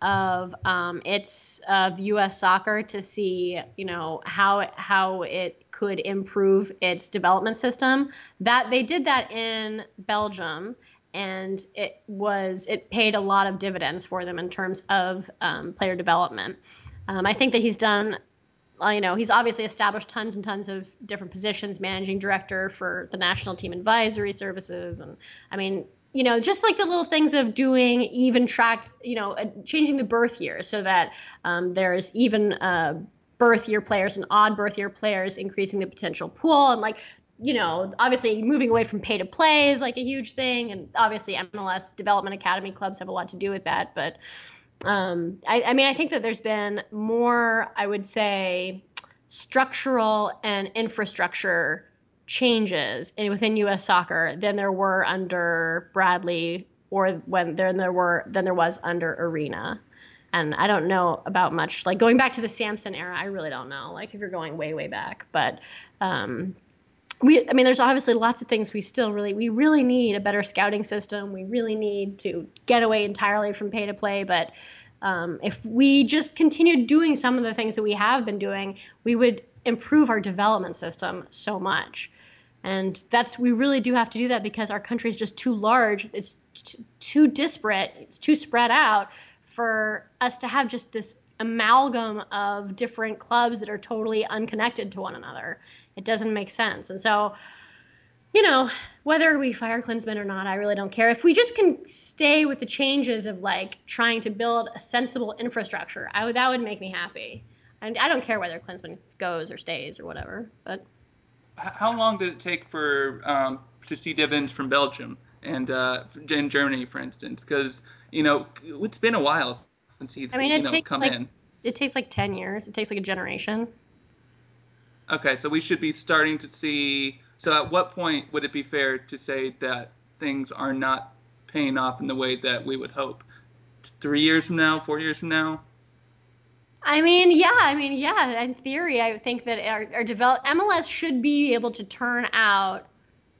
of um, its of U.S. soccer to see you know how how it could improve its development system. That they did that in Belgium. And it was it paid a lot of dividends for them in terms of um, player development. Um, I think that he's done you know, he's obviously established tons and tons of different positions, managing director for the national team advisory services, and I mean, you know, just like the little things of doing even track, you know, uh, changing the birth year so that um, there's even uh, birth year players and odd birth year players, increasing the potential pool, and like, you know, obviously moving away from pay to play is like a huge thing, and obviously MLS development academy clubs have a lot to do with that, but um, I, I mean, I think that there's been more, I would say, structural and infrastructure changes in, within U.S. soccer than there were under Bradley or when there, there were than there was under Arena. And I don't know about much like going back to the Samson era. I really don't know. Like if you're going way way back, but um, we I mean there's obviously lots of things we still really we really need a better scouting system. We really need to get away entirely from pay to play, but um, if we just continued doing some of the things that we have been doing, we would improve our development system so much. And that's we really do have to do that because our country is just too large. It's t- too disparate. It's too spread out for us to have just this amalgam of different clubs that are totally unconnected to one another. It doesn't make sense. And so you know, whether we fire Klinsmann or not, I really don't care. If we just can stay with the changes of like trying to build a sensible infrastructure, I would that would make me happy. And I don't care whether Klinsmann goes or stays or whatever. But How long did it take for um, to see dividends from Belgium and uh, in Germany, for instance? Because you know it's been a while since he's I mean, you know come like in. it takes like 10 years. It takes like a generation. Okay, so we should be starting to see. So at what point would it be fair to say that things are not paying off in the way that we would hope? Three years from now, four years from now? I mean, yeah, I mean, yeah. In theory, I think that our, our develop MLS should be able to turn out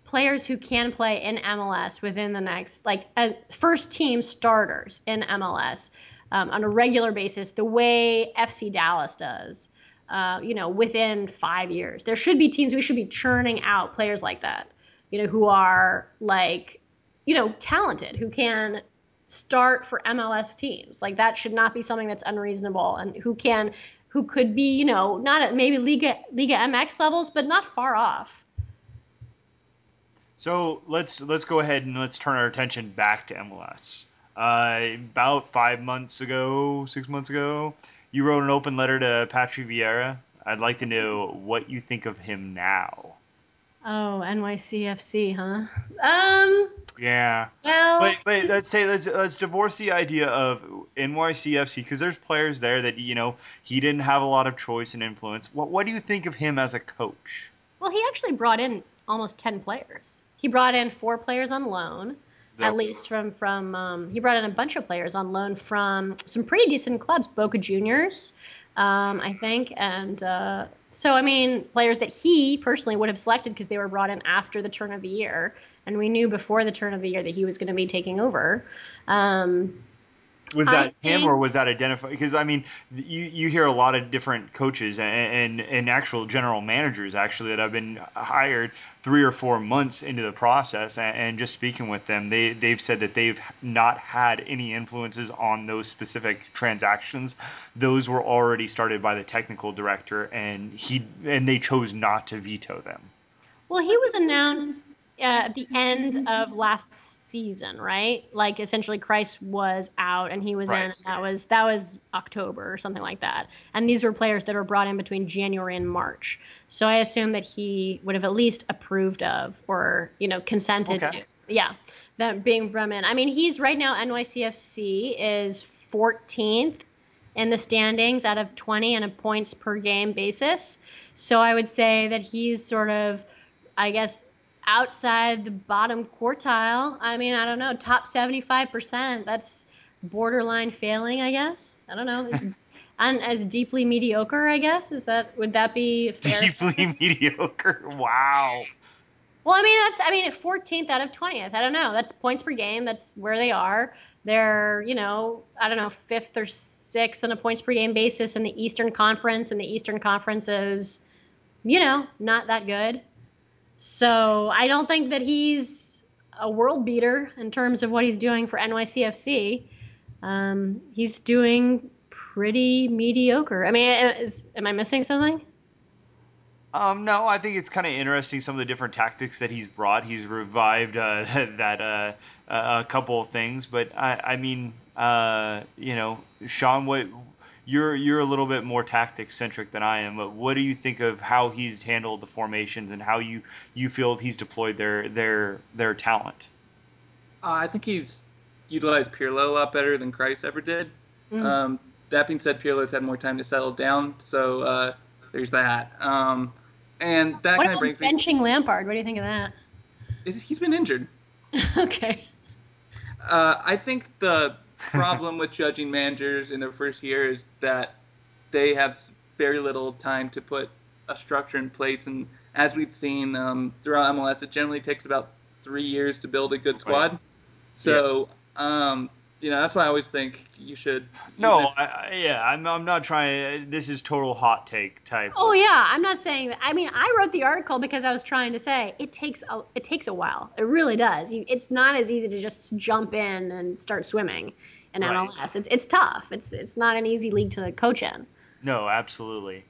players who can play in MLS within the next, like, uh, first team starters in MLS um, on a regular basis, the way FC Dallas does. Uh, you know, within five years, there should be teams we should be churning out players like that. You know, who are like, you know, talented, who can start for MLS teams. Like that should not be something that's unreasonable and who can who could be, you know, not at maybe Liga Liga MX levels, but not far off. So let's let's go ahead and let's turn our attention back to MLS. Uh, about five months ago, six months ago, you wrote an open letter to Patrick Vieira. I'd like to know what you think of him now. Oh, NYCFC, huh? Um, Yeah. well, But, but let's say let's let's divorce the idea of NYCFC because there's players there that you know he didn't have a lot of choice and influence. What what do you think of him as a coach? well, he actually brought in almost 10 players. He brought in four players on loan. At least from from um, he brought in a bunch of players on loan from some pretty decent clubs, Boca Juniors, um, I think, and uh, so I mean players that he personally would have selected because they were brought in after the turn of the year, and we knew before the turn of the year that he was going to be taking over. Um, Was I that him think- or was that identified? Because I mean, you you hear a lot of different coaches and, and and actual general managers actually that have been hired three or four months into the process, and, and just speaking with them, they they've said that they've not had any influences on those specific transactions. Those were already started by the technical director, and he and they chose not to veto them. Well, he was announced uh, at the end of last season, right? Like essentially, Kreis was out and he was in, and that was that was October or something like that. And these were players that were brought in between January and March. So I assume that he would have at least approved of or you know consented Okay. to, yeah, that being brought in. I mean, he's right now NYCFC is 14th in the standings out of 20 on a points per game basis. So I would say that he's sort of, I guess, outside the bottom quartile. I mean, I don't know, top 75%. That's borderline failing, I guess. I don't know. [LAUGHS] and as deeply mediocre, I guess. Is that would that be fair? Deeply [LAUGHS] mediocre. Wow. Well, I mean, that's I mean, 14th out of 20th. I don't know. That's points per game. That's where they are. They're, you know, I don't know, fifth or sixth on a points per game basis in the Eastern Conference, and the Eastern Conference is, you know, not that good. So I don't think that he's a world beater in terms of what he's doing for NYCFC. Um, he's doing pretty mediocre. I mean, is, am I missing something? Um, no, I think it's kind of interesting some of the different tactics that he's brought. He's revived uh, [LAUGHS] that uh, a couple of things, but I, I mean, uh, you know, Sean, what you're you're a little bit more tactic centric than I am. But what do you think of how he's handled the formations and how you you feel he's deployed their their their talent? Uh, I think he's utilized Pirlo a lot better than Kreis ever did. Mm. Um, that being said, Pirlo's had more time to settle down, so uh, there's that. Um, and that kind of about brings me. benching Lampard? What do you think of that? Is, he's been injured. [LAUGHS] okay. Uh, I think the problem with judging managers in their first year is that they have very little time to put a structure in place, and as we've seen um, throughout MLS, it generally takes about three years to build a good squad. So, um, you know, that's why I always think you should. No, if- I, I, yeah, I'm I'm not trying. This is total hot take type. Oh yeah, I'm not saying that. I mean, I wrote the article because I was trying to say it takes a it takes a while. It really does. You, it's not as easy to just jump in and start swimming in Right. MLS. It's it's tough. It's it's not an easy league to coach in. No, absolutely.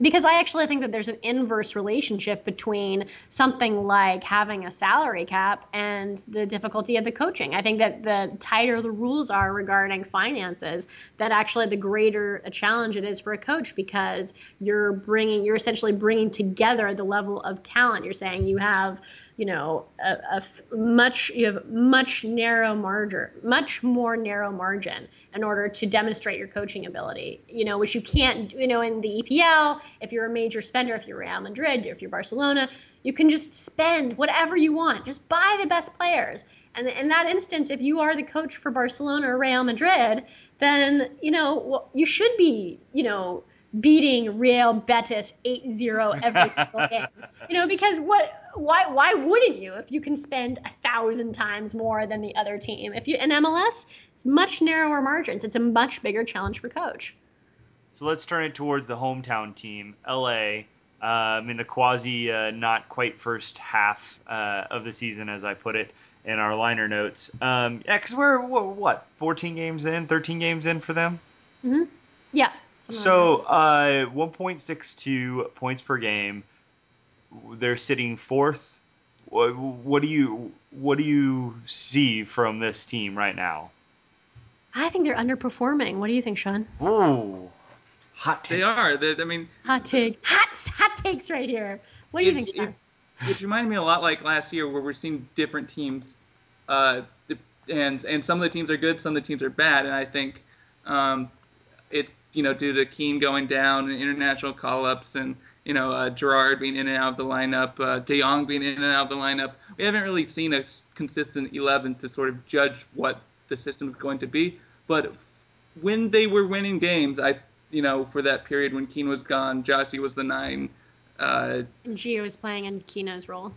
because I actually think that there's an inverse relationship between something like having a salary cap and the difficulty of the coaching. I think that the tighter the rules are regarding finances, that actually the greater a challenge it is for a coach because you're bringing, you're essentially bringing together the level of talent. You're saying you have you know, a, a f- much you have much narrow margin, much more narrow margin in order to demonstrate your coaching ability. You know, which you can't, you know, in the EPL, if you're a major spender, if you're Real Madrid, if you're Barcelona, you can just spend whatever you want, just buy the best players. And in that instance, if you are the coach for Barcelona or Real Madrid, then you know you should be, you know, beating Real Betis 8-0 every single [LAUGHS] game. You know, because what why why wouldn't you if you can spend a thousand times more than the other team? If you in MLS, it's much narrower margins. It's a much bigger challenge for coach. So let's turn it towards the hometown team, LA. Um, in the quasi uh, not quite first half uh, of the season, as I put it in our liner notes. Um, yeah, because we're what 14 games in, 13 games in for them. Mm-hmm. Yeah. So uh, 1.62 points per game. They're sitting fourth. What, what do you what do you see from this team right now? I think they're underperforming. What do you think, Sean? Ooh, hot takes. They are. They're, I mean, hot takes. Hot hot takes right here. What do you think, Sean? It, it reminded me a lot like last year where we're seeing different teams, uh, and and some of the teams are good, some of the teams are bad, and I think um, it's you know due to Keane going down and international call-ups and you know uh, Gerrard being in and out of the lineup, uh, De Jong being in and out of the lineup. We haven't really seen a consistent 11 to sort of judge what the system is going to be. But when they were winning games, I you know for that period when Keane was gone, Gyasi was the nine. Uh, and Gio was playing in Keano's role.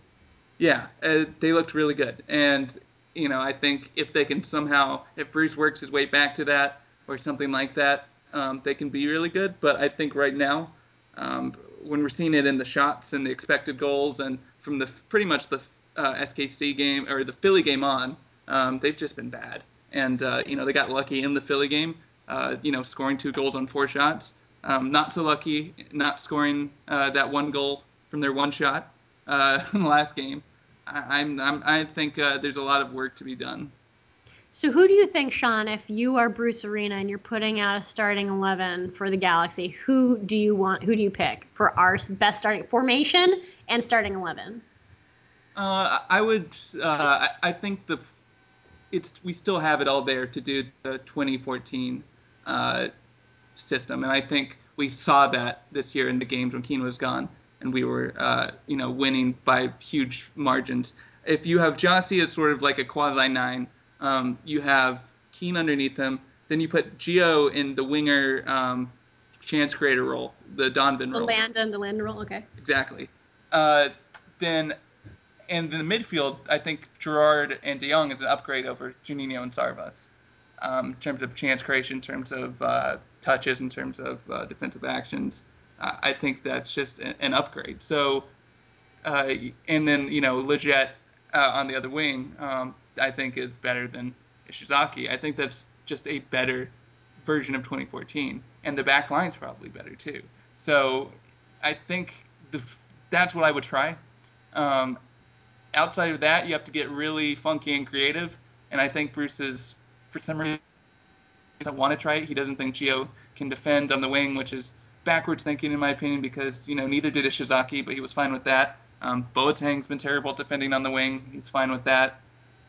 Yeah, uh, they looked really good, and you know I think if they can somehow, if Bruce works his way back to that or something like that, um, they can be really good. But I think right now, um, when we're seeing it in the shots and the expected goals and from the pretty much the uh, SKC game or the Philly game on, um, they've just been bad. And uh, you know they got lucky in the Philly game, uh, you know scoring two goals on four shots. Um, not so lucky not scoring uh, that one goal from their one shot uh, [LAUGHS] in the last game. I, I'm, I'm, i think uh, there's a lot of work to be done. So who do you think, Sean, if you are Bruce Arena and you're putting out a starting eleven for the Galaxy, who do you want? Who do you pick for our best starting formation and starting eleven? Uh, I would. Uh, I think the it's we still have it all there to do the 2014 uh, system, and I think we saw that this year in the games when Keane was gone, and we were uh, you know winning by huge margins. If you have Gyasi as sort of like a quasi nine um, you have Keane underneath him. Then you put Gio in the winger um, chance creator role, the Donovan the role. The Landon, the Landon role. Okay. Exactly. Uh, then, and in the midfield, I think Gerrard and De Jong is an upgrade over Juninho and Sarvas um, in terms of chance creation, in terms of uh, touches, in terms of uh, defensive actions. I think that's just an upgrade. So, uh, and then you know, Lletget uh, on the other wing. Um, I think is better than Ishizaki. I think that's just a better version of 2014, and the back line's probably better too. So I think the, that's what I would try. Um, outside of that, you have to get really funky and creative, and I think Bruce is for some reason doesn't want to try it. He doesn't think Gio can defend on the wing, which is backwards thinking in my opinion, because you know neither did Ishizaki, but he was fine with that. Um, Boateng's been terrible defending on the wing. He's fine with that.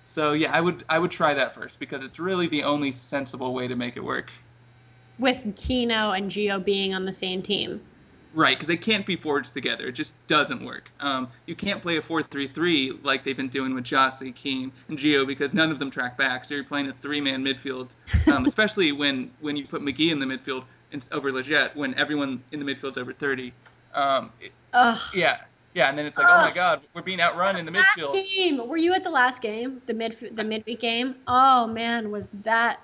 So yeah, I would I would try that first because it's really the only sensible way to make it work. With Keano and Gio being on the same team. Right, because they can't be forged together. It just doesn't work. Um, you can't play a 4-3-3 like they've been doing with Gyasi, Keane, and Gio because none of them track back. So you're playing a three-man midfield, um, [LAUGHS] especially when when you put Magee in the midfield over Lletget when everyone in the midfield's over 30. Um, it, yeah, yeah, and then it's like, Ugh. oh my God, we're being outrun in the midfield. Game. Were you at the last game, the mid the midweek game? Oh man, was that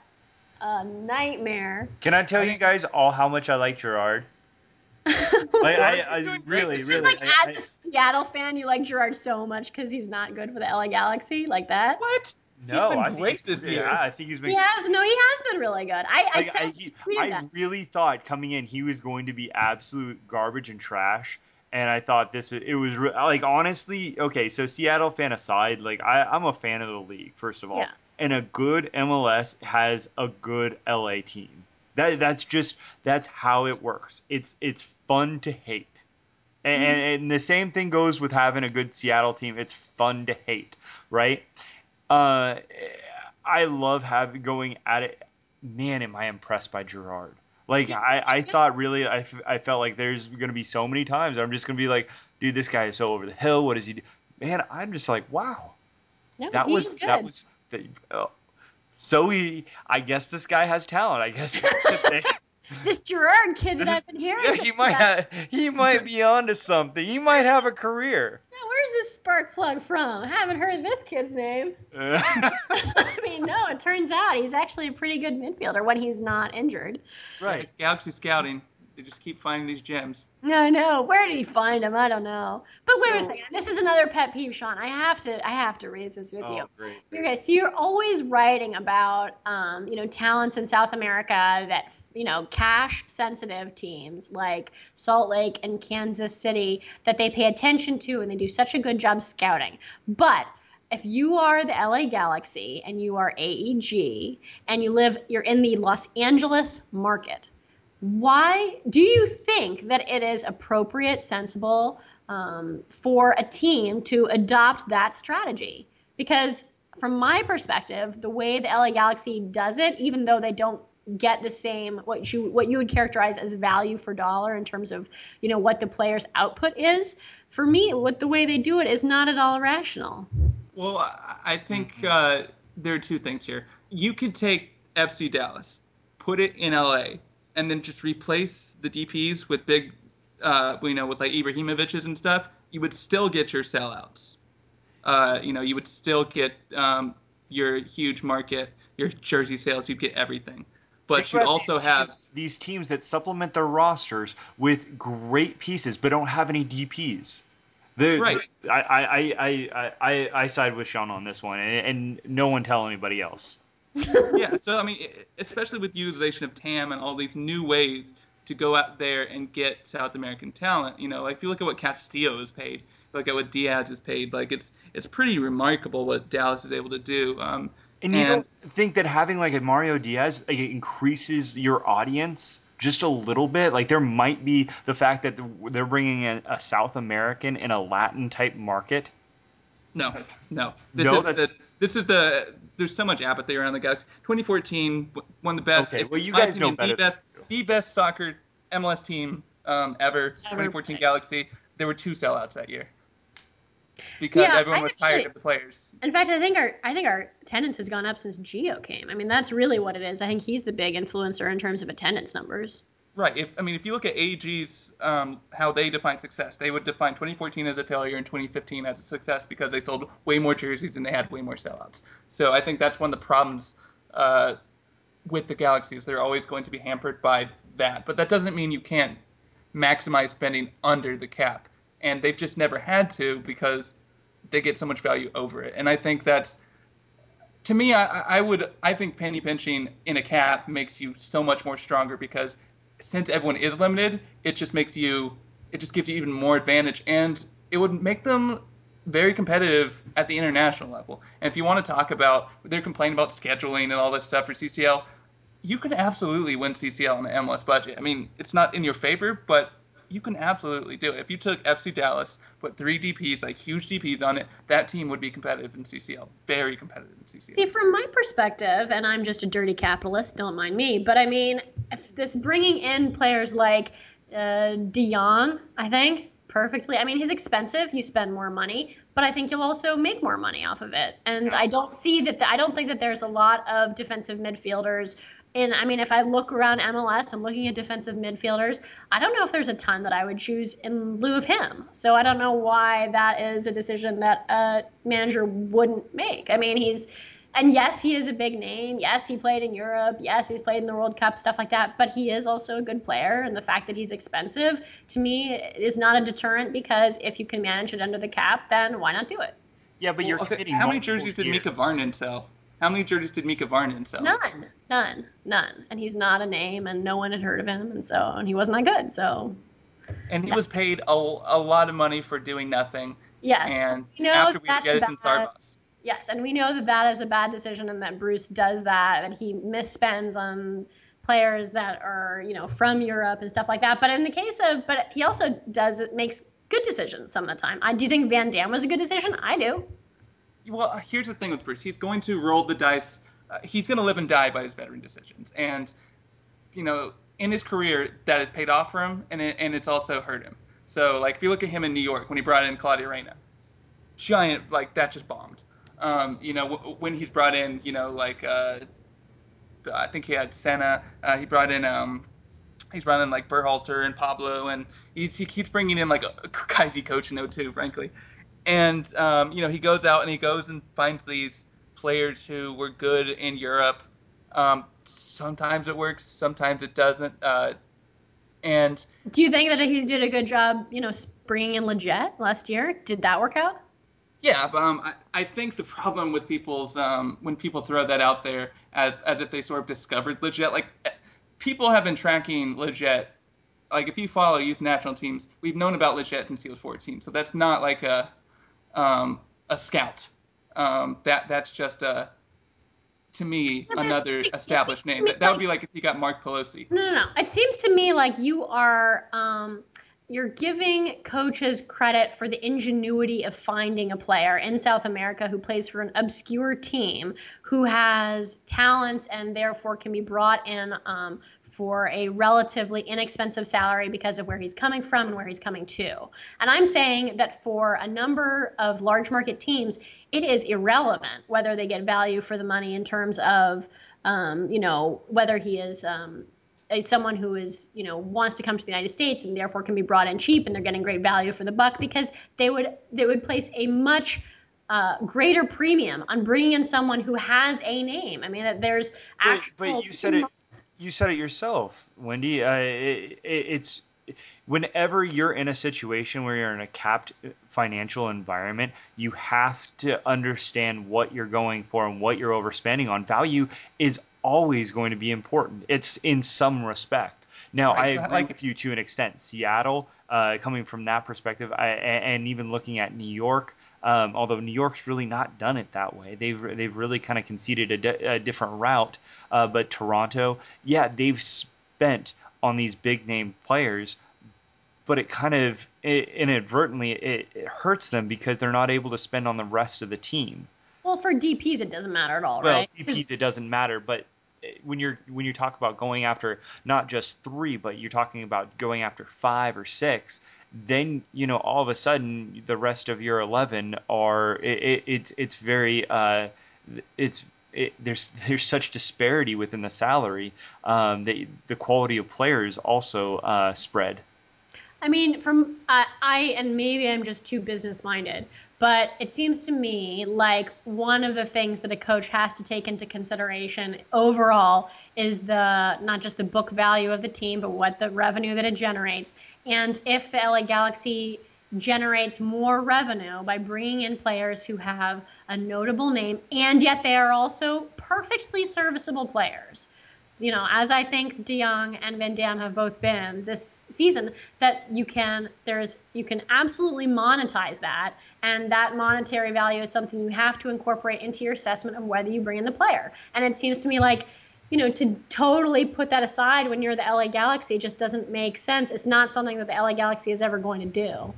a nightmare? Can I tell you guys all how much I like Gerrard? [LAUGHS] like, I, I really, really. Like I, as a Seattle fan, you like Gerrard so much because he's not good for the LA Galaxy, like that. What? No, been I think great he's- this year. Yeah, I think he's been He has no, he has been really good. I, I said I, I, he- I really thought coming in he was going to be absolute garbage and trash. And I thought this it was re- like honestly okay. So Seattle fan aside, like I, I'm a fan of the league first of all, Yeah. and a good MLS has a good LA team. That that's just that's how it works. It's it's fun to hate. And, Mm-hmm. and the same thing goes with having a good Seattle team. It's fun to hate, right? Uh, I love having going at it. Man, am I impressed by Gerrard? Like I, I thought really, I, f- I felt like there's gonna be so many times I'm just gonna be like, dude, this guy is so over the hill. What does he do? Man, I'm just like, wow, No, that was that was. The, oh. So he, I guess this guy has talent. I guess. [LAUGHS] this Gerrard kid that This is- I've been hearing. yeah, he about. might have, he might be onto something. He might have a career. Now, where's this spark plug from? I haven't heard this kid's name. [LAUGHS] I mean, no, it turns out he's actually a pretty good midfielder when he's not injured. right. Galaxy scouting. They just keep finding these gems. I know. Where did he find him? I don't know. But wait a second. This is another pet peeve, Sean. I have to I have to raise this with you. Oh, great. You guys, so you're always writing about, um, you know, talents in South America that, you know, cash sensitive teams like Salt Lake and Kansas City that they pay attention to and they do such a good job scouting. But if you are the LA Galaxy and you are AEG and you live, you're in the Los Angeles market, why do you think that it is appropriate, sensible um, for a team to adopt that strategy? Because from my perspective, the way the LA Galaxy does it, even though they don't get the same what you what you would characterize as value for dollar in terms of you know what the player's output is, for me, what the way they do it is not at all rational. Well, I think uh, there are two things here. You could take FC Dallas, put it in LA, and then just replace the DPS with big, uh, you know, with like Ibrahimoviches and stuff. You would still get your sellouts. Uh, you know, you would still get um, your huge market, your jersey sales. You'd get everything. But Think you also these have teams, these teams that supplement their rosters with great pieces but don't have any DPs. The, Right. I, I, I, I, I, I side with Sean on this one, and, and no one tell anybody else. yeah, so I mean, especially with utilization of TAM and all these new ways to go out there and get South American talent, you know, like if you look at what Castillo is paid, look at what Diaz is paid, like it's it's pretty remarkable what Dallas is able to do. Um, And you And- don't think that having like a Mauro Diaz like, it increases your audience just a little bit? Like there might be the fact that they're bringing in a South American in a Latin type market. no, no, this No, is that's- the this is the there's so much apathy around the Galaxy. 2014, w- one of the best. Okay, well, you my guys know better The best, the best soccer MLS team um, ever. 2014 Galaxy. There were two sellouts that year because Yeah, everyone was tired of the players. In fact, I think our I think our attendance has gone up since Gio came. I mean, that's really what it is. I think he's the big influencer in terms of attendance numbers. Right. If I mean, if you look at AEG's um, how they define success, they would define 2014 as a failure and 2015 as a success because they sold way more jerseys and they had way more sellouts. So I think that's one of the problems uh, with the Galaxies. They're always going to be hampered by that. But that doesn't mean you can't maximize spending under the cap. And they've just never had to because they get so much value over it. And I think that's to me, I, I would, I think penny pinching in a cap makes you so much more stronger because since everyone is limited, it just makes you, it just gives you even more advantage, and it would make them very competitive at the international level. And if you want to talk about, they're complaining about scheduling and all this stuff for CCL, you can absolutely win CCL on an MLS budget. I mean, it's not in your favor, but you can absolutely do it. If you took FC Dallas, put three DPs, like huge DPs on it, that team would be competitive in CCL. Very competitive in CCL. See, from my perspective, and I'm just a dirty capitalist, don't mind me, but I mean, if this bringing in players like uh, De Jong, I think perfectly. I mean, he's expensive. You spend more money, but I think you'll also make more money off of it. And I don't see that. I don't think that there's a lot of defensive midfielders. And I mean, if I look around MLS, I'm looking at defensive midfielders. I don't know if there's a ton that I would choose in lieu of him. So I don't know why that is a decision that a manager wouldn't make. I mean, he's and yes, he is a big name. Yes, he played in Europe. Yes, he's played in the World Cup, stuff like that. But he is also a good player, and the fact that he's expensive to me is not a deterrent because if you can manage it under the cap, then why not do it? Yeah, but you're Well, okay, committing. How many multiple jerseys did Mika years. Väyrynen sell? How many jerseys did Mika Väyrynen sell? None, none, none. And he's not a name, and no one had heard of him, and so and he wasn't that good. So And he was paid a, a lot of money for doing nothing. yes, And we know after we that's jettisoned. Sarvas. Yes, and we know that that is a bad decision, and that Bruce does that, that he misspends on players that are you know from Europe and stuff like that. But in the case of, but he also does it makes good decisions some of the time. I do think Van Damme was a good decision. I do. Well, here's the thing with Bruce. He's going to roll the dice. Uh, he's going to live and die by his veteran decisions. And, you know, in his career, that has paid off for him, and, it, and it's also hurt him. So, like, if you look at him in New York when he brought in Claudio Reyna, giant, like, that just bombed. Um, you know, w- when he's brought in, you know, like, uh, I think he had Senna. Uh, he brought in, um, he's brought in, like, Berhalter and Pablo, and he keeps bringing in, like, guys he coached know too, frankly and um, you know he goes out and he goes and finds these players who were good in Europe. Um, sometimes it works, sometimes it doesn't. Uh, and Do you think that he did a good job, you know, bringing in Lletget last year? Did that work out? yeah, but, um, I, I think the problem with people's um, when people throw that out there as as if they sort of discovered Lletget, like eh, people have been tracking Lletget. Like if you follow youth national teams, we've known about Lletget since he was 14, so that's not like a um, a scout. Um, that that's just a to me another it's- established it's- name. That, that would be like if you got Marc Pelosi. No, no, no. It seems to me like you are um, you're giving coaches credit for the ingenuity of finding a player in South America who plays for an obscure team who has talents and therefore can be brought in um, for a relatively inexpensive salary because of where he's coming from and where he's coming to. And I'm saying that for a number of large market teams, it is irrelevant whether they get value for the money in terms of, um, you know, whether he is um, someone who is, you know, wants to come to the United States and therefore can be brought in cheap and they're getting great value for the buck because they would they would place a much uh, greater premium on bringing in someone who has a name. I mean, that there's But, but you said it. You said it yourself, Wendy. Uh, it, it, it's whenever you're in a situation where you're in a capped financial environment, you have to understand what you're going for and what you're overspending on. Value is always going to be important. It's in some respect. Now, Right, I so, agree like- with you to an extent. Seattle, uh, coming from that perspective, I, a- and even looking at New York, um, although New York's really not done it that way. They've they've really kind of conceded a, di- a different route. Uh, but Toronto, yeah, they've spent on these big name players, but it kind of it, inadvertently it, it hurts them because they're not able to spend on the rest of the team. Well, for DPs, it doesn't matter at all, Well, right? DPs it doesn't matter, but when you're when you talk about going after not just three, but you're talking about going after five or six, then you know all of a sudden the rest of your eleven are it, it, it's it's very uh, it's it, there's [LAUGHS] there's such disparity within the salary um, that the quality of players also uh, spread. I mean, from I, I and maybe I'm just too business minded, but it seems to me like one of the things that a coach has to take into consideration overall is the not just the book value of the team, but what the revenue that it generates. And if the LA Galaxy generates more revenue by bringing in players who have a notable name and yet they are also perfectly serviceable players you know, as I think De Jong and Van Damme have both been this season, that you can there's you can absolutely monetize that, and that monetary value is something you have to incorporate into your assessment of whether you bring in the player. And it seems to me like, you know, to totally put that aside when you're the LA Galaxy just doesn't make sense. It's not something that the LA Galaxy is ever going to do.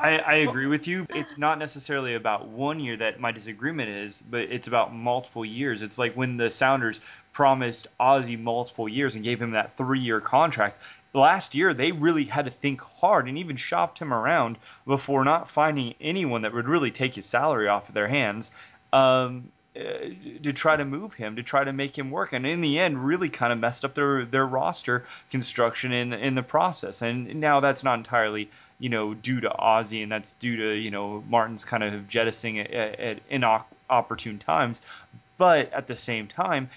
I, I agree with you. It's not necessarily about one year that my disagreement is, but it's about multiple years. It's like when the Sounders promised Ozzie multiple years and gave him that three-year contract. Last year, they really had to think hard and even shopped him around before not finding anyone that would really take his salary off of their hands. Um, to try to move him, to try to make him work, and in the end, really kind of messed up their their roster construction in in the process. And now that's not entirely you know due to Ozzie, and that's due to you know Martin's kind of jettisoning at, at inopportune times. But at the same time,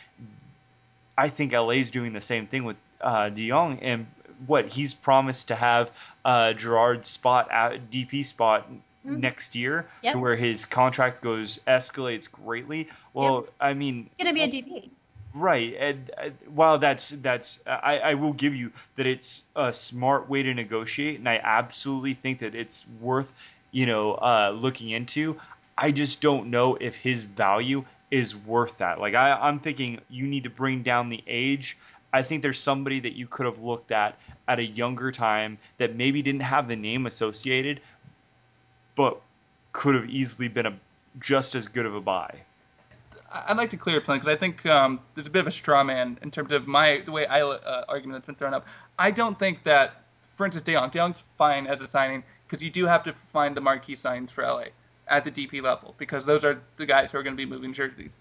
I think LA's doing the same thing with uh, De Jong and what he's promised to have uh, Gerrard's spot at DP spot next year Yep. to where his contract goes escalates greatly. Well, I mean, It's gonna be a DP. Right, and uh, while that's that's I, I will give you that it's a smart way to negotiate, and I absolutely think that it's worth you know uh, looking into. I just don't know if his value is worth that. Like I, I'm thinking you need to bring down the age. I think there's somebody that you could have looked at at a younger time that maybe didn't have the name associated, but could have easily been a just as good of a buy. I'd like to clear up something because I think um, there's a bit of a straw man in terms of my the way I uh, argument that's been thrown up. I don't think that, for instance, De Jong, De Jong's fine as a signing because you do have to find the marquee signs for LA at the DP level because those are the guys who are going to be moving jerseys.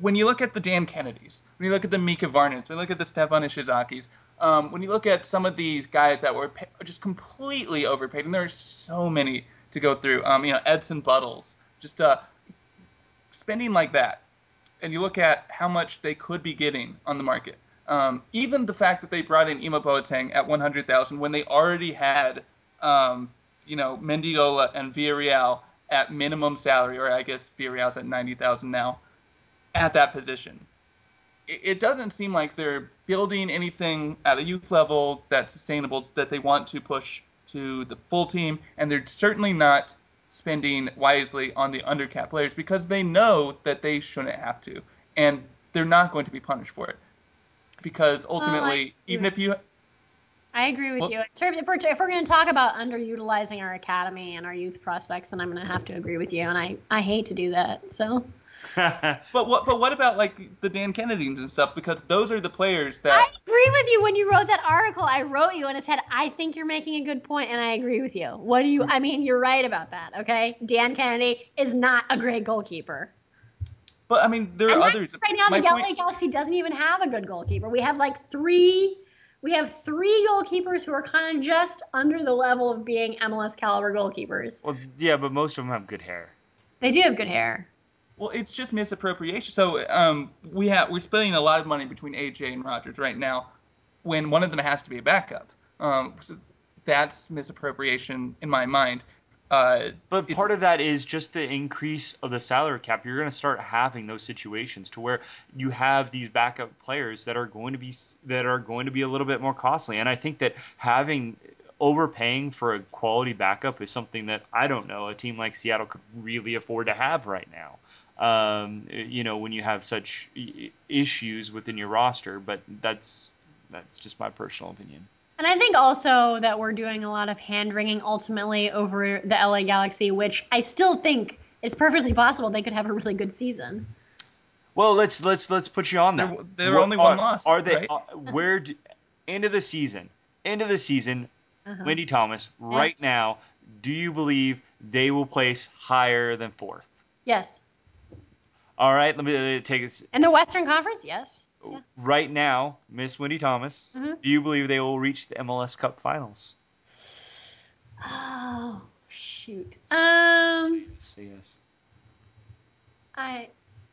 When you look at the Dan Kennedys, when you look at the Mika Väyrynens, when you look at the Stefan Ishizakis, um, when you look at some of these guys that were just completely overpaid, and there are so many to go through. Um, you know, Edson Buddles, just uh, spending like that, and you look at how much they could be getting on the market. Um, even the fact that they brought in Ima Boateng at 100,000 when they already had, um, you know, Mendiola and Villarreal at minimum salary, or I guess Villarreal's at 90,000 now, at that position. It, it doesn't seem like they're building anything at a youth level that's sustainable that they want to push to the full team, and they're certainly not spending wisely on the undercap players because they know that they shouldn't have to, and they're not going to be punished for it. Because ultimately, even if you I agree with Well- you. In terms, if we're, if we're going to talk about underutilizing our academy and our youth prospects, then I'm going to have to agree with you, and I, I hate to do that. So [LAUGHS] But what but what about like the Dan Kennedys and stuff? Because those are the players that I agree with you. When you wrote that article, I wrote you and it said, I think you're making a good point, and I agree with you. What do you? I mean, you're right about that. Okay, Dan Kennedy is not a great goalkeeper. but I mean there are And others. right now, My the LA Galaxy doesn't even have a good goalkeeper. We have like three. We have three goalkeepers who are kind of just under the level of being MLS caliber goalkeepers. well, yeah, but most of them have good hair. They do have good hair. Well, it's just misappropriation. So um, we have we're spending a lot of money between AJ and Rogers right now, when one of them has to be a backup. Um, so that's misappropriation in my mind. Uh, But part of that is just the increase of the salary cap. You're going to start having those situations to where you have these backup players that are going to be that are going to be a little bit more costly. And I think that having overpaying for a quality backup is something that I don't know a team like Seattle could really afford to have right now. Um, you know, when you have such issues within your roster, but that's that's just my personal opinion. And I think also that we're doing a lot of hand wringing ultimately over the LA Galaxy, which I still think is perfectly possible they could have a really good season. Well, let's let's let's put you on that. They're- they're What only one are, loss, Are they? right? uh, where? Do, end of the season. End of the season. Uh-huh. Wendy Thomas. Right now, do you believe they will place higher than fourth? Yes. All right. Let me take us. In the Western Conference, yes. Yeah. Right now, Miss Wendy Thomas. Mhm. Do you believe they will reach the MLS Cup Finals? Oh shoot. Um, Say yes. I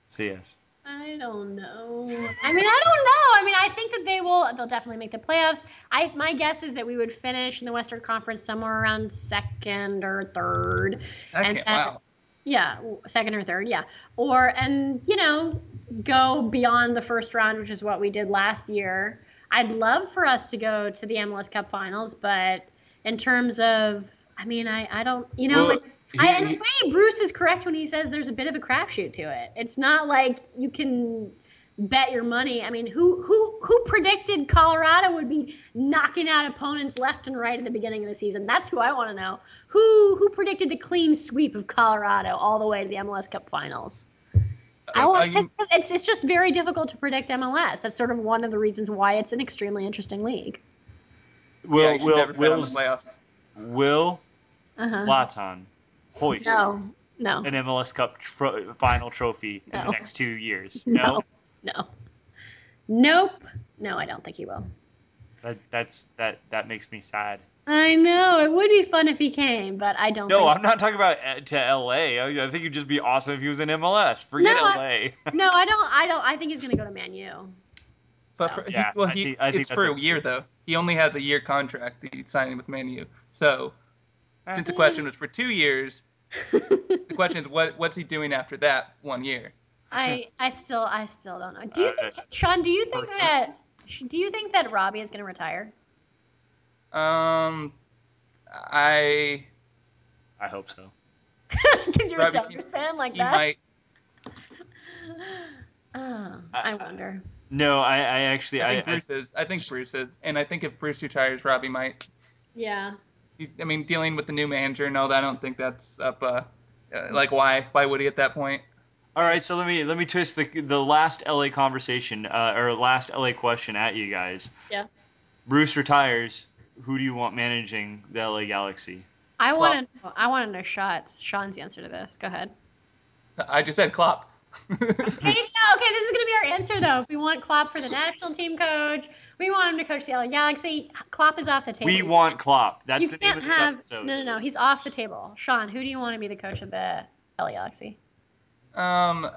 Say yes. I don't know. I mean, I don't know. I mean, I think that they will. They'll definitely make the playoffs. I my guess is that we would finish in the Western Conference somewhere around second or third. second, and, uh, wow. Yeah, second or third, yeah. Or and you know, go beyond the first round, which is what we did last year. I'd love for us to go to the MLS Cup Finals, but in terms of, I mean, I I don't, you know, Well, it- I, he- and he- way Bruce is correct when he says there's a bit of a crapshoot to it. It's not like you can bet your money. I mean, who who who predicted Colorado would be knocking out opponents left and right at the beginning of the season? That's who I want to know. Who who predicted the clean sweep of Colorado all the way to the MLS Cup Finals? I want, you- it's it's just very difficult to predict MLS. That's sort of one of the reasons why it's an extremely interesting league. Will yeah, you should will never bet on the Will's- playoffs. will Uh-huh. Zlatan hoist No, no, an MLS Cup tro- final trophy in the next two years? no, no, nope. No, I don't think he will. That that's that that makes me sad. I know it would be fun if he came, but I don't. No, think I'm not talking about uh, to LA. I, I think it'd just be awesome if he was in MLS. Forget No, LA. [LAUGHS] No, I don't. I don't. I think he's gonna go to Man U. But So- for, Yeah, he, well, I he, think- I think it's for a- a year though. He only has a year contract that he's signing with Man U. So since the question was for two years, the question is what what's he doing after that one year? I [LAUGHS] I still I still don't know. Do you Uh, think Sean? Do you think that do you think that Robbie is going to retire? Um, I I hope so. [LAUGHS] Because you're a Robbie, Sounders fan like he that. might. [LAUGHS] Oh, I wonder. No, I, I actually I I, think I, Bruce is. I think Bruce is, and I think if Bruce retires, Robbie might. Yeah. I mean, dealing with the new manager, no, I don't think that's up. Uh, uh, like why? Why would he at that point? All right, so let me let me twist the the last LA conversation uh, or last LA question at you guys. Yeah. Bruce retires. Who do you want managing the LA Galaxy? I want to. I want to know shots. Sean's answer to this. Go ahead. I just said Klopp. [LAUGHS] Okay, no, okay, this is gonna be our answer though. We want Klopp for the national team coach. We want him to coach the LA Galaxy. Klopp is off the table. We want Klopp. That's you the name can't of this have. episode. No, no, no. He's off the table. Sean, who do you want to be the coach of the LA Galaxy? Um,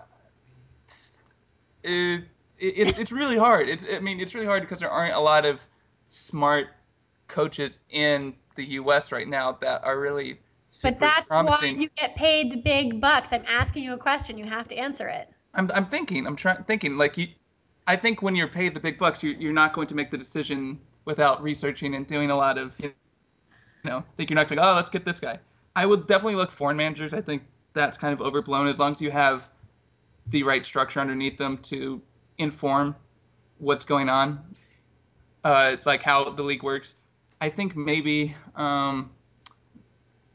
it, it, it's really hard. It's I mean it's really hard because there aren't a lot of smart coaches in the U.S. right now that are really super But that's promising. why you get paid the big bucks. I'm asking you a question. You have to answer it. I'm I'm thinking. I'm trying thinking like you. I think when you're paid the big bucks, you, you're not going to make the decision without researching and doing a lot of you know. Think you're not going to go, oh let's get this guy. I would definitely look foreign managers. I think that's kind of overblown as long as you have the right structure underneath them to inform what's going on, uh, like how the league works. I think maybe um,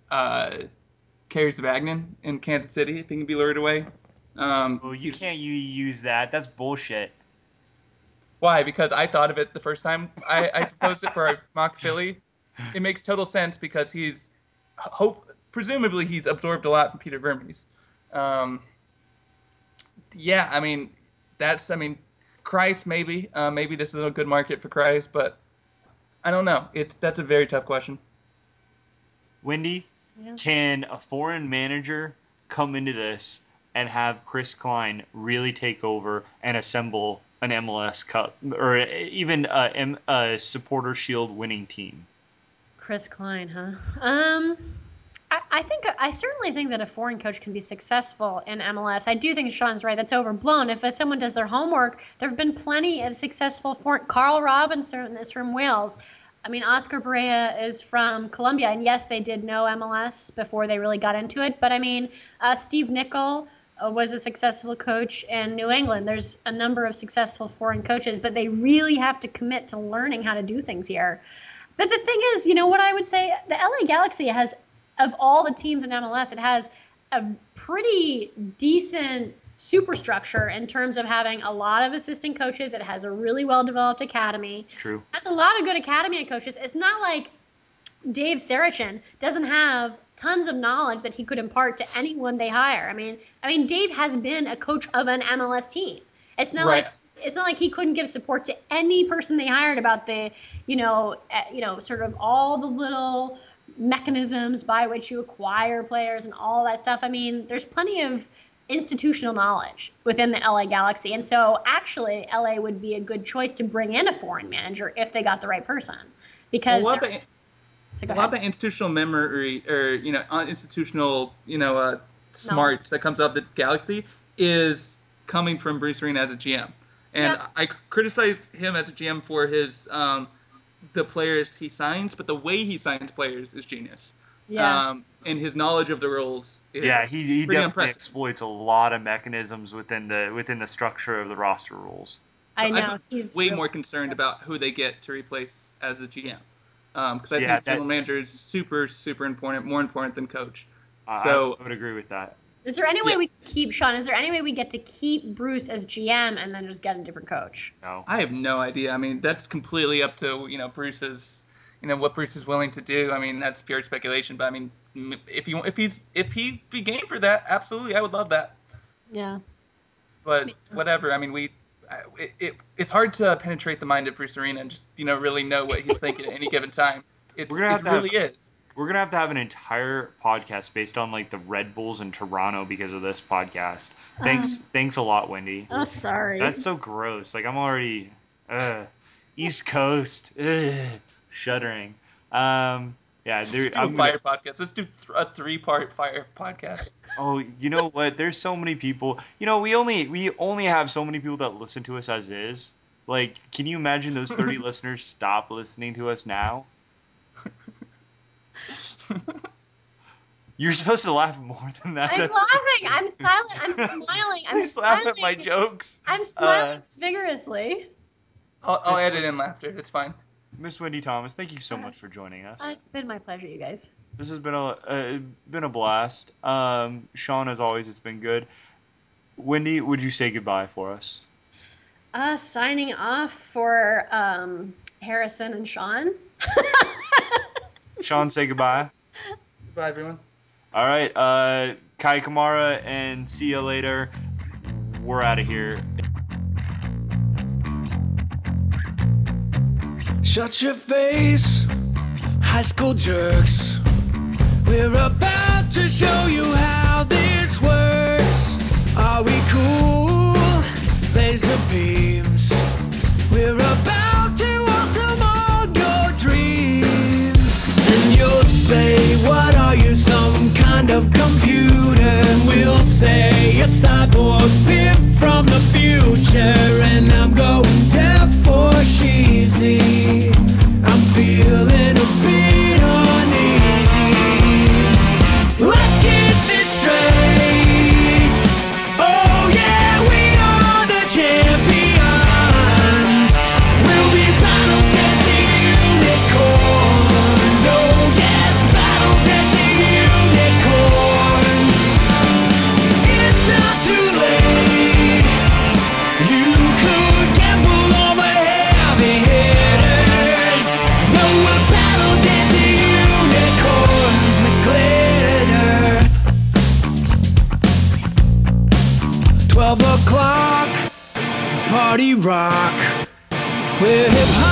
uh, Kerry Zavagnin in Kansas City if he can be lured away. Um, Well, you can't you use that. That's bullshit. Why? Because I thought of it the first time I, I proposed it for our mock Philly. [LAUGHS] It makes total sense because he's hope presumably he's absorbed a lot from Peter Vermes. Um, yeah, I mean that's I mean Christ maybe uh, maybe this is a good market for Christ, but I don't know. It's that's a very tough question. Wendy, Yeah. can a foreign manager come into this and have Chris Klein really take over and assemble an MLS Cup or even a, M- a supporter shield winning team? Chris Klein, huh? Um, I, think I certainly think that a foreign coach can be successful in MLS. I do think Sean's right. That's overblown. If someone does their homework, there have been plenty of successful foreign. Carl Robinson is from Wales. I mean, Oscar Pareja is from Colombia, and yes, they did know MLS before they really got into it. But I mean, uh, Steve Nicol uh, was a successful coach in New England. There's a number of successful foreign coaches, but they really have to commit to learning how to do things here. But the thing is, you know what I would say? The LA Galaxy has, of all the teams in MLS, it has a pretty decent superstructure in terms of having a lot of assistant coaches. It has a really well developed academy. It's true. Has a lot of good academy coaches. It's not like Dave Sarachan doesn't have tons of knowledge that he could impart to anyone they hire. I mean, I mean, Dave has been a coach of an MLS team. It's not Right. like it's not like he couldn't give support to any person they hired about the, you know, uh, you know, sort of all the little mechanisms by which you acquire players and all that stuff. I mean, there's plenty of institutional knowledge within the LA Galaxy. And so actually LA would be a good choice to bring in a foreign manager if they got the right person. Because a lot of the, so a lot of the institutional memory or you know uh, institutional you know uh, smart that comes out of the Galaxy is coming from Bruce Arena as a GM, and Yeah. I criticize him as a GM for his um, the players he signs, but the way he signs players is genius. yeah. Um, and his knowledge of the rules is Yeah, he, he definitely impressive. exploits a lot of mechanisms within the within the structure of the roster rules. I know I'm He's way really- more concerned about who they get to replace as a GM. Because I Yeah, think general that- manager is super, super important, more important than coach. I- So- I would agree with that. Is there any way Yeah. we keep Sean? Is there any way we get to keep Bruce as GM and then just get a different coach? No. I have no idea. I mean, that's completely up to you know Bruce's, you know what Bruce is willing to do. I mean, that's pure speculation. But I mean, if he if he's if he be game for that, absolutely, I would love that. Yeah. But whatever. I mean, we. I- It, it, it's hard to penetrate the mind of Bruce Arena and just you know really know what he's thinking at any given time. It's, We're gonna have it to have- really is. We're gonna have to have an entire podcast based on like the Red Bulls in Toronto because of this podcast. Thanks, thanks a lot, Wendy. Oh, sorry. That's so gross. Like I'm already, uh, East Coast, ugh, shuddering. Um, Yeah, Let's do a I'm fire gonna, podcast. Let's do th- a three-part fire podcast. Oh, you know what? There's so many people. You know, we only we only have so many people that listen to us as is. Like, can you imagine those 30 [LAUGHS] listeners stop listening to us now? [LAUGHS] You're supposed to laugh more than that. I'm That's- laughing. I'm [LAUGHS] silent. I'm smiling. I'm Please laugh at my jokes. I'm Uh, smiling vigorously. I'll, I'll edit one- in laughter. It's fine. Miss Wendy Thomas, thank you so much for joining us. Uh, it's been my pleasure, you guys. This has been a uh, been a blast. Um, Sean, as always, it's been good. Wendy, would you say goodbye for us? Uh, signing off for um, Harrison and Sean. [LAUGHS] Sean, say goodbye. Bye, everyone. All right, uh, Kei Kamara, and see you later. We're out of here. Shut your face, high school jerks. We're about to show you how this works. Are we cool? Laser beams. We're about say, What are you, some kind of computer? And we'll say, A cyborg pimp from the future. And I'm going deaf for cheesy. I'm feeling a bit rock. We're hip hopping